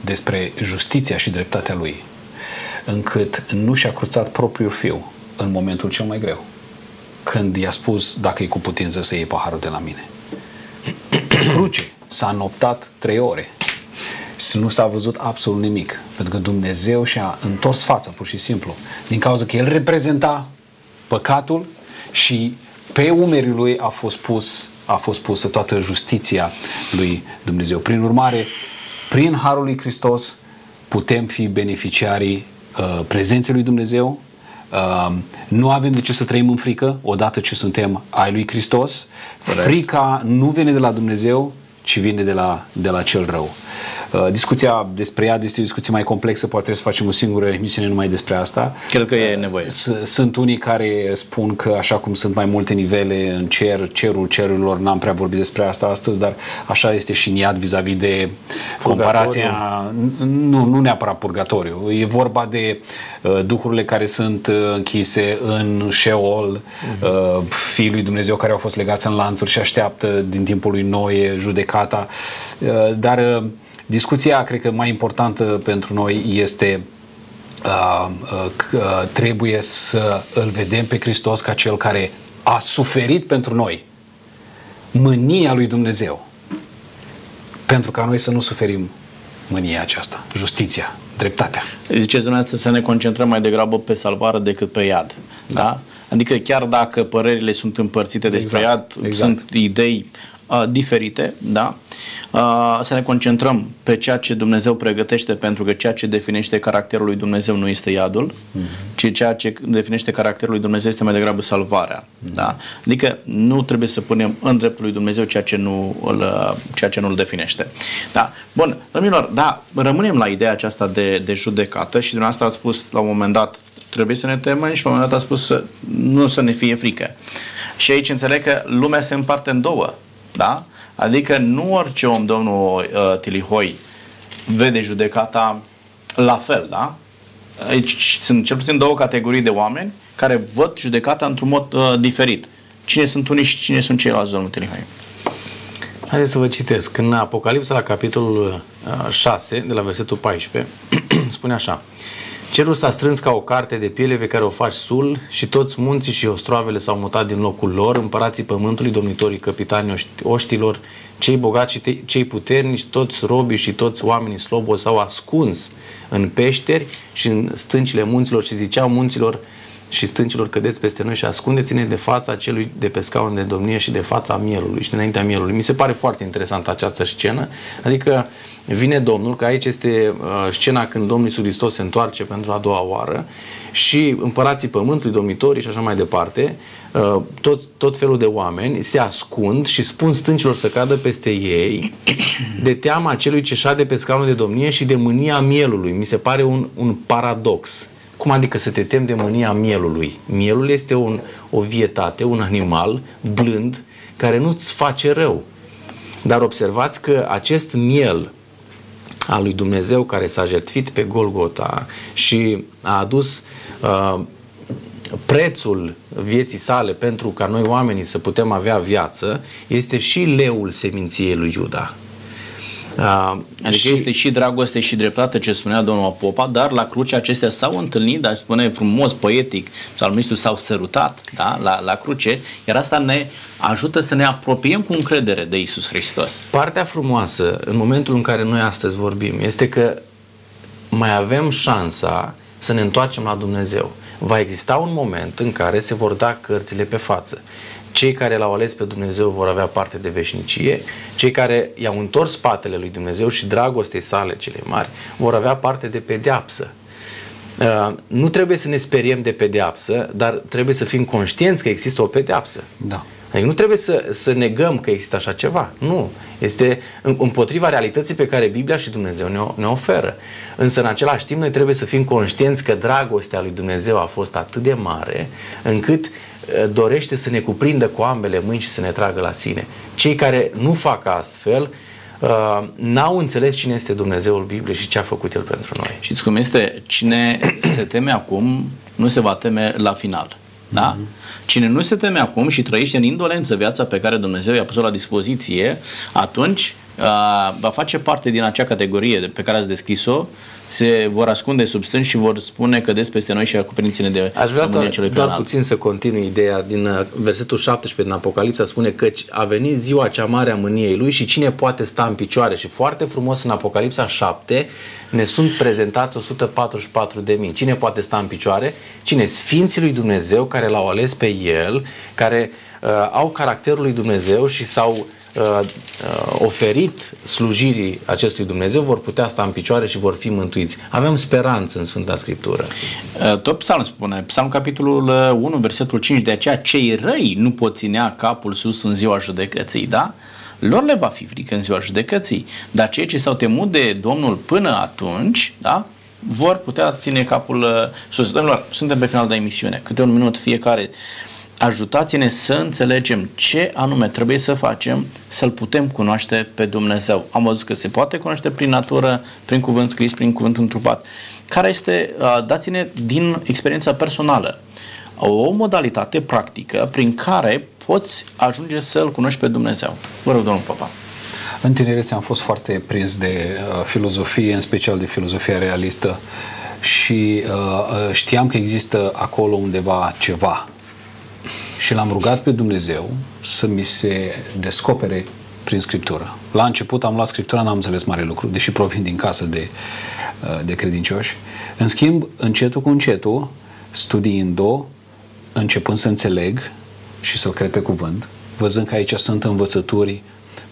Speaker 3: despre justiția și dreptatea lui, încât nu și-a cruțat propriul fiu în momentul cel mai greu, când i-a spus, dacă e cu putință, să iei paharul de la mine. (coughs) Cruce s-a noptat trei ore și nu s-a văzut absolut nimic. Pentru că Dumnezeu și-a întors fața, pur și simplu, din cauza că El reprezenta păcatul și pe umerii lui a fost pus a fost pusă toată justiția lui Dumnezeu. Prin urmare, prin Harul lui Hristos putem fi beneficiarii uh, prezenței lui Dumnezeu, uh, nu avem de ce să trăim în frică odată ce suntem ai lui Hristos. Frica nu vine de la Dumnezeu, ci vine de la, de la cel rău. Uh, discuția despre iad este o discuție mai complexă, poate trebuie să facem o singură emisiune numai despre asta.
Speaker 1: Cred că e nevoie.
Speaker 3: Sunt unii care spun că așa cum sunt mai multe nivele în cer, cerul cerurilor, n-am prea vorbit despre asta astăzi, dar așa este și în iad vis-a-vis de comparația, nu, nu neapărat purgatoriu, e vorba de uh, duhurile care sunt uh, închise în Sheol, uh-huh. uh, fiii lui Dumnezeu care au fost legați în lanțuri și așteaptă din timpul lui Noe judecata, uh, dar uh, Discuția, cred că mai importantă pentru noi este uh, uh, că trebuie să îl vedem pe Hristos ca cel care a suferit pentru noi mânia lui Dumnezeu. Pentru ca noi să nu suferim mânia aceasta, justiția, dreptatea.
Speaker 1: Ziceți dumneavoastră să ne concentrăm mai degrabă pe salvare decât pe iad. Da? da? Adică chiar dacă părerile sunt împărțite despre exact, iad, exact. sunt idei uh, diferite, da? Uh, să ne concentrăm pe ceea ce Dumnezeu pregătește, pentru că ceea ce definește caracterul lui Dumnezeu nu este iadul, uh-huh. ci ceea ce definește caracterul lui Dumnezeu este mai degrabă salvarea. Uh-huh. Da? Adică nu trebuie să punem în dreptul lui Dumnezeu ceea ce nu îl, ceea ce nu îl definește. Da? Bun, domnilor, da, rămânem la ideea aceasta de, de judecată și dumneavoastră a spus la un moment dat trebuie să ne temem și la un moment dat a spus să, nu să ne fie frică. Și aici înțeleg că lumea se împarte în două. Da? Adică nu orice om, domnul uh, Tilihoi, vede judecata la fel, da? Aici sunt cel puțin două categorii de oameni care văd judecata într-un mod uh, diferit. Cine sunt uniți și cine sunt ceilalți, domnul Tilihoi?
Speaker 2: Haideți să vă citesc. În Apocalipsa, la capitolul 6, uh, de la versetul 14, (clears throat) spune așa. Cerul s-a strâns ca o carte de piele pe care o faci sul și toți munții și ostroavele s-au mutat din locul lor, împărații pământului, domnitorii, capitanii oștilor, cei bogați și te- cei puternici, toți robii și toți oamenii slobo s-au ascuns în peșteri și în stâncile munților și ziceau munților și stâncilor cădeți peste noi și ascundeți-ne de fața celui de pe scaun de domnie și de fața mielului și dinaintea mielului. Mi se pare foarte interesantă această scenă, adică vine Domnul, că aici este uh, scena când Domnul Iisus Hristos se întoarce pentru a doua oară și împărații pământului, domnitorii și așa mai departe, uh, tot, tot felul de oameni se ascund și spun stâncilor să cadă peste ei de teama celui ce șade pe scaunul de domnie și de mânia mielului. Mi se pare un, un paradox. Cum adică să te temi de mânia mielului? Mielul este un, o vietate, un animal blând care nu-ți face rău. Dar observați că acest miel al lui Dumnezeu care s-a jertfit pe Golgota și a adus uh, prețul vieții sale pentru ca noi oamenii să putem avea viață, este și leul seminției lui Iuda.
Speaker 1: Uh, adică și... este și dragoste și dreptate ce spunea domnul Popa, dar la cruce acestea s-au întâlnit, dar spune frumos, poetic, psalmistul s-au sărutat da, la, la cruce, iar asta ne ajută să ne apropiem cu încredere de Isus Hristos.
Speaker 2: Partea frumoasă în momentul în care noi astăzi vorbim este că mai avem șansa să ne întoarcem la Dumnezeu. Va exista un moment în care se vor da cărțile pe față. Cei care l-au ales pe Dumnezeu vor avea parte de veșnicie, cei care i-au întors spatele lui Dumnezeu și dragostei sale cele mari vor avea parte de pedeapsă. Uh, nu trebuie să ne speriem de pedeapsă, dar trebuie să fim conștienți că există o pedeapsă.
Speaker 3: Da.
Speaker 2: Adică nu trebuie să, să negăm că există așa ceva. Nu. Este împotriva realității pe care Biblia și Dumnezeu ne, ne oferă. Însă, în același timp, noi trebuie să fim conștienți că dragostea lui Dumnezeu a fost atât de mare încât dorește să ne cuprindă cu ambele mâini și să ne tragă la sine. Cei care nu fac astfel uh, n-au înțeles cine este Dumnezeul Bibliei și ce a făcut El pentru noi.
Speaker 1: Știți cum este? Cine (clears throat) se teme acum, nu se va teme la final. Da? Mm-hmm. Cine nu se teme acum și trăiește în indolență viața pe care Dumnezeu i-a pus-o la dispoziție, atunci uh, va face parte din acea categorie pe care ați descris-o se vor ascunde sub stânci și vor spune că des peste noi și acoperințele de
Speaker 2: Aș vrea doar, doar puțin să continui ideea din uh, versetul 17 din Apocalipsa spune că a venit ziua cea mare a mâniei lui și cine poate sta în picioare și foarte frumos în Apocalipsa 7 ne sunt prezentați 144 de mii. Cine poate sta în picioare? Cine? Sfinții lui Dumnezeu care l-au ales pe el, care uh, au caracterul lui Dumnezeu și s-au uh, uh, oferit slujirii acestui Dumnezeu vor putea sta în picioare și vor fi mântuiți. Avem speranță în Sfânta Scriptură.
Speaker 1: Uh, tot psalm spune, psalm capitolul 1, uh, versetul 5, de aceea cei răi nu pot ținea capul sus în ziua judecății, da? lor le va fi frică în ziua judecății. Dar cei ce s-au temut de Domnul până atunci, da, vor putea ține capul uh, sus. Domnilor, suntem pe final de emisiune, câte un minut fiecare. Ajutați-ne să înțelegem ce anume trebuie să facem să-L putem cunoaște pe Dumnezeu. Am văzut că se poate cunoaște prin natură, prin cuvânt scris, prin cuvânt întrupat. Care este, uh, dați-ne din experiența personală, o modalitate practică prin care poți ajunge să-L cunoști pe Dumnezeu. Vă rog, domnul Papa.
Speaker 3: În tinerețe am fost foarte prins de uh, filozofie, în special de filozofia realistă și uh, uh, știam că există acolo undeva ceva. Și l-am rugat pe Dumnezeu să mi se descopere prin Scriptură. La început am luat Scriptura, n-am înțeles mare lucru, deși provin din casă de, uh, de credincioși. În schimb, încetul cu încetul, studiind-o, începând să înțeleg și să-L cred pe cuvânt, văzând că aici sunt învățături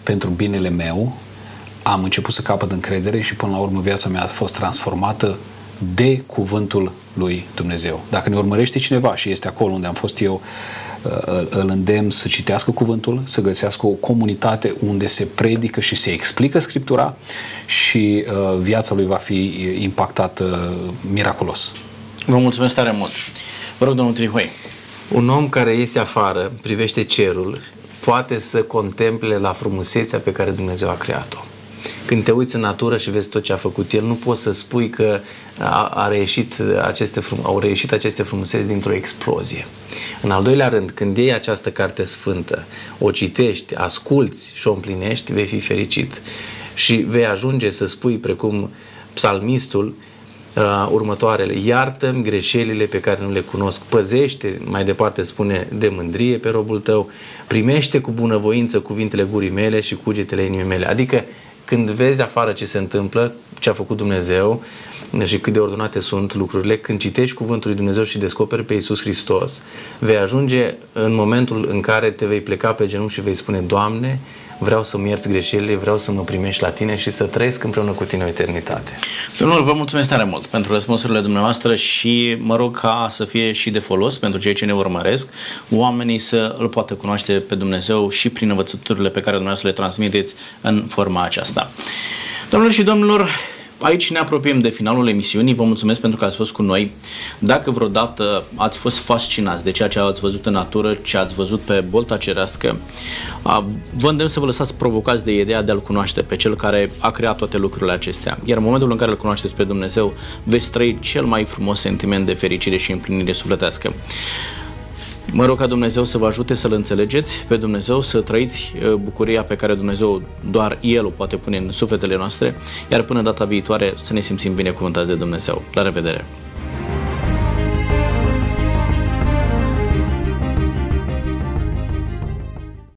Speaker 3: pentru binele meu, am început să capăt încredere și până la urmă viața mea a fost transformată de cuvântul lui Dumnezeu. Dacă ne urmărește cineva și este acolo unde am fost eu, uh, îl îndemn să citească cuvântul, să găsească o comunitate unde se predică și se explică Scriptura și uh, viața lui va fi impactată miraculos.
Speaker 1: Vă mulțumesc tare mult. Vă rog, domnul Trihoi.
Speaker 2: Un om care iese afară, privește cerul poate să contemple la frumusețea pe care Dumnezeu a creat-o. Când te uiți în natură și vezi tot ce a făcut El, nu poți să spui că a, a reieșit aceste, au reieșit aceste frumuseți dintr-o explozie. În al doilea rând, când iei această carte sfântă, o citești, asculți și o împlinești, vei fi fericit. Și vei ajunge să spui, precum psalmistul, uh, următoarele. Iartă-mi greșelile pe care nu le cunosc. Păzește, mai departe spune, de mândrie pe robul tău. Primește cu bunăvoință cuvintele gurii mele și cugetele inimii mele. Adică când vezi afară ce se întâmplă, ce a făcut Dumnezeu și cât de ordonate sunt lucrurile, când citești cuvântul lui Dumnezeu și descoperi pe Iisus Hristos, vei ajunge în momentul în care te vei pleca pe genunchi și vei spune, Doamne, vreau să-mi ierți greșelile, vreau să mă primești la tine și să trăiesc împreună cu tine o eternitate.
Speaker 1: Domnul, vă mulțumesc tare mult pentru răspunsurile dumneavoastră și mă rog ca să fie și de folos pentru cei ce ne urmăresc, oamenii să îl poată cunoaște pe Dumnezeu și prin învățăturile pe care dumneavoastră le transmiteți în forma aceasta. Domnilor și domnilor, Aici ne apropiem de finalul emisiunii. Vă mulțumesc pentru că ați fost cu noi. Dacă vreodată ați fost fascinați de ceea ce ați văzut în natură, ce ați văzut pe bolta cerească, vă îndemn să vă lăsați provocați de ideea de a-L cunoaște pe Cel care a creat toate lucrurile acestea. Iar în momentul în care îl cunoașteți pe Dumnezeu, veți trăi cel mai frumos sentiment de fericire și împlinire sufletească. Mă rog ca Dumnezeu să vă ajute să-L înțelegeți pe Dumnezeu, să trăiți uh, bucuria pe care Dumnezeu doar El o poate pune în sufletele noastre, iar până data viitoare să ne simțim binecuvântați de Dumnezeu. La revedere!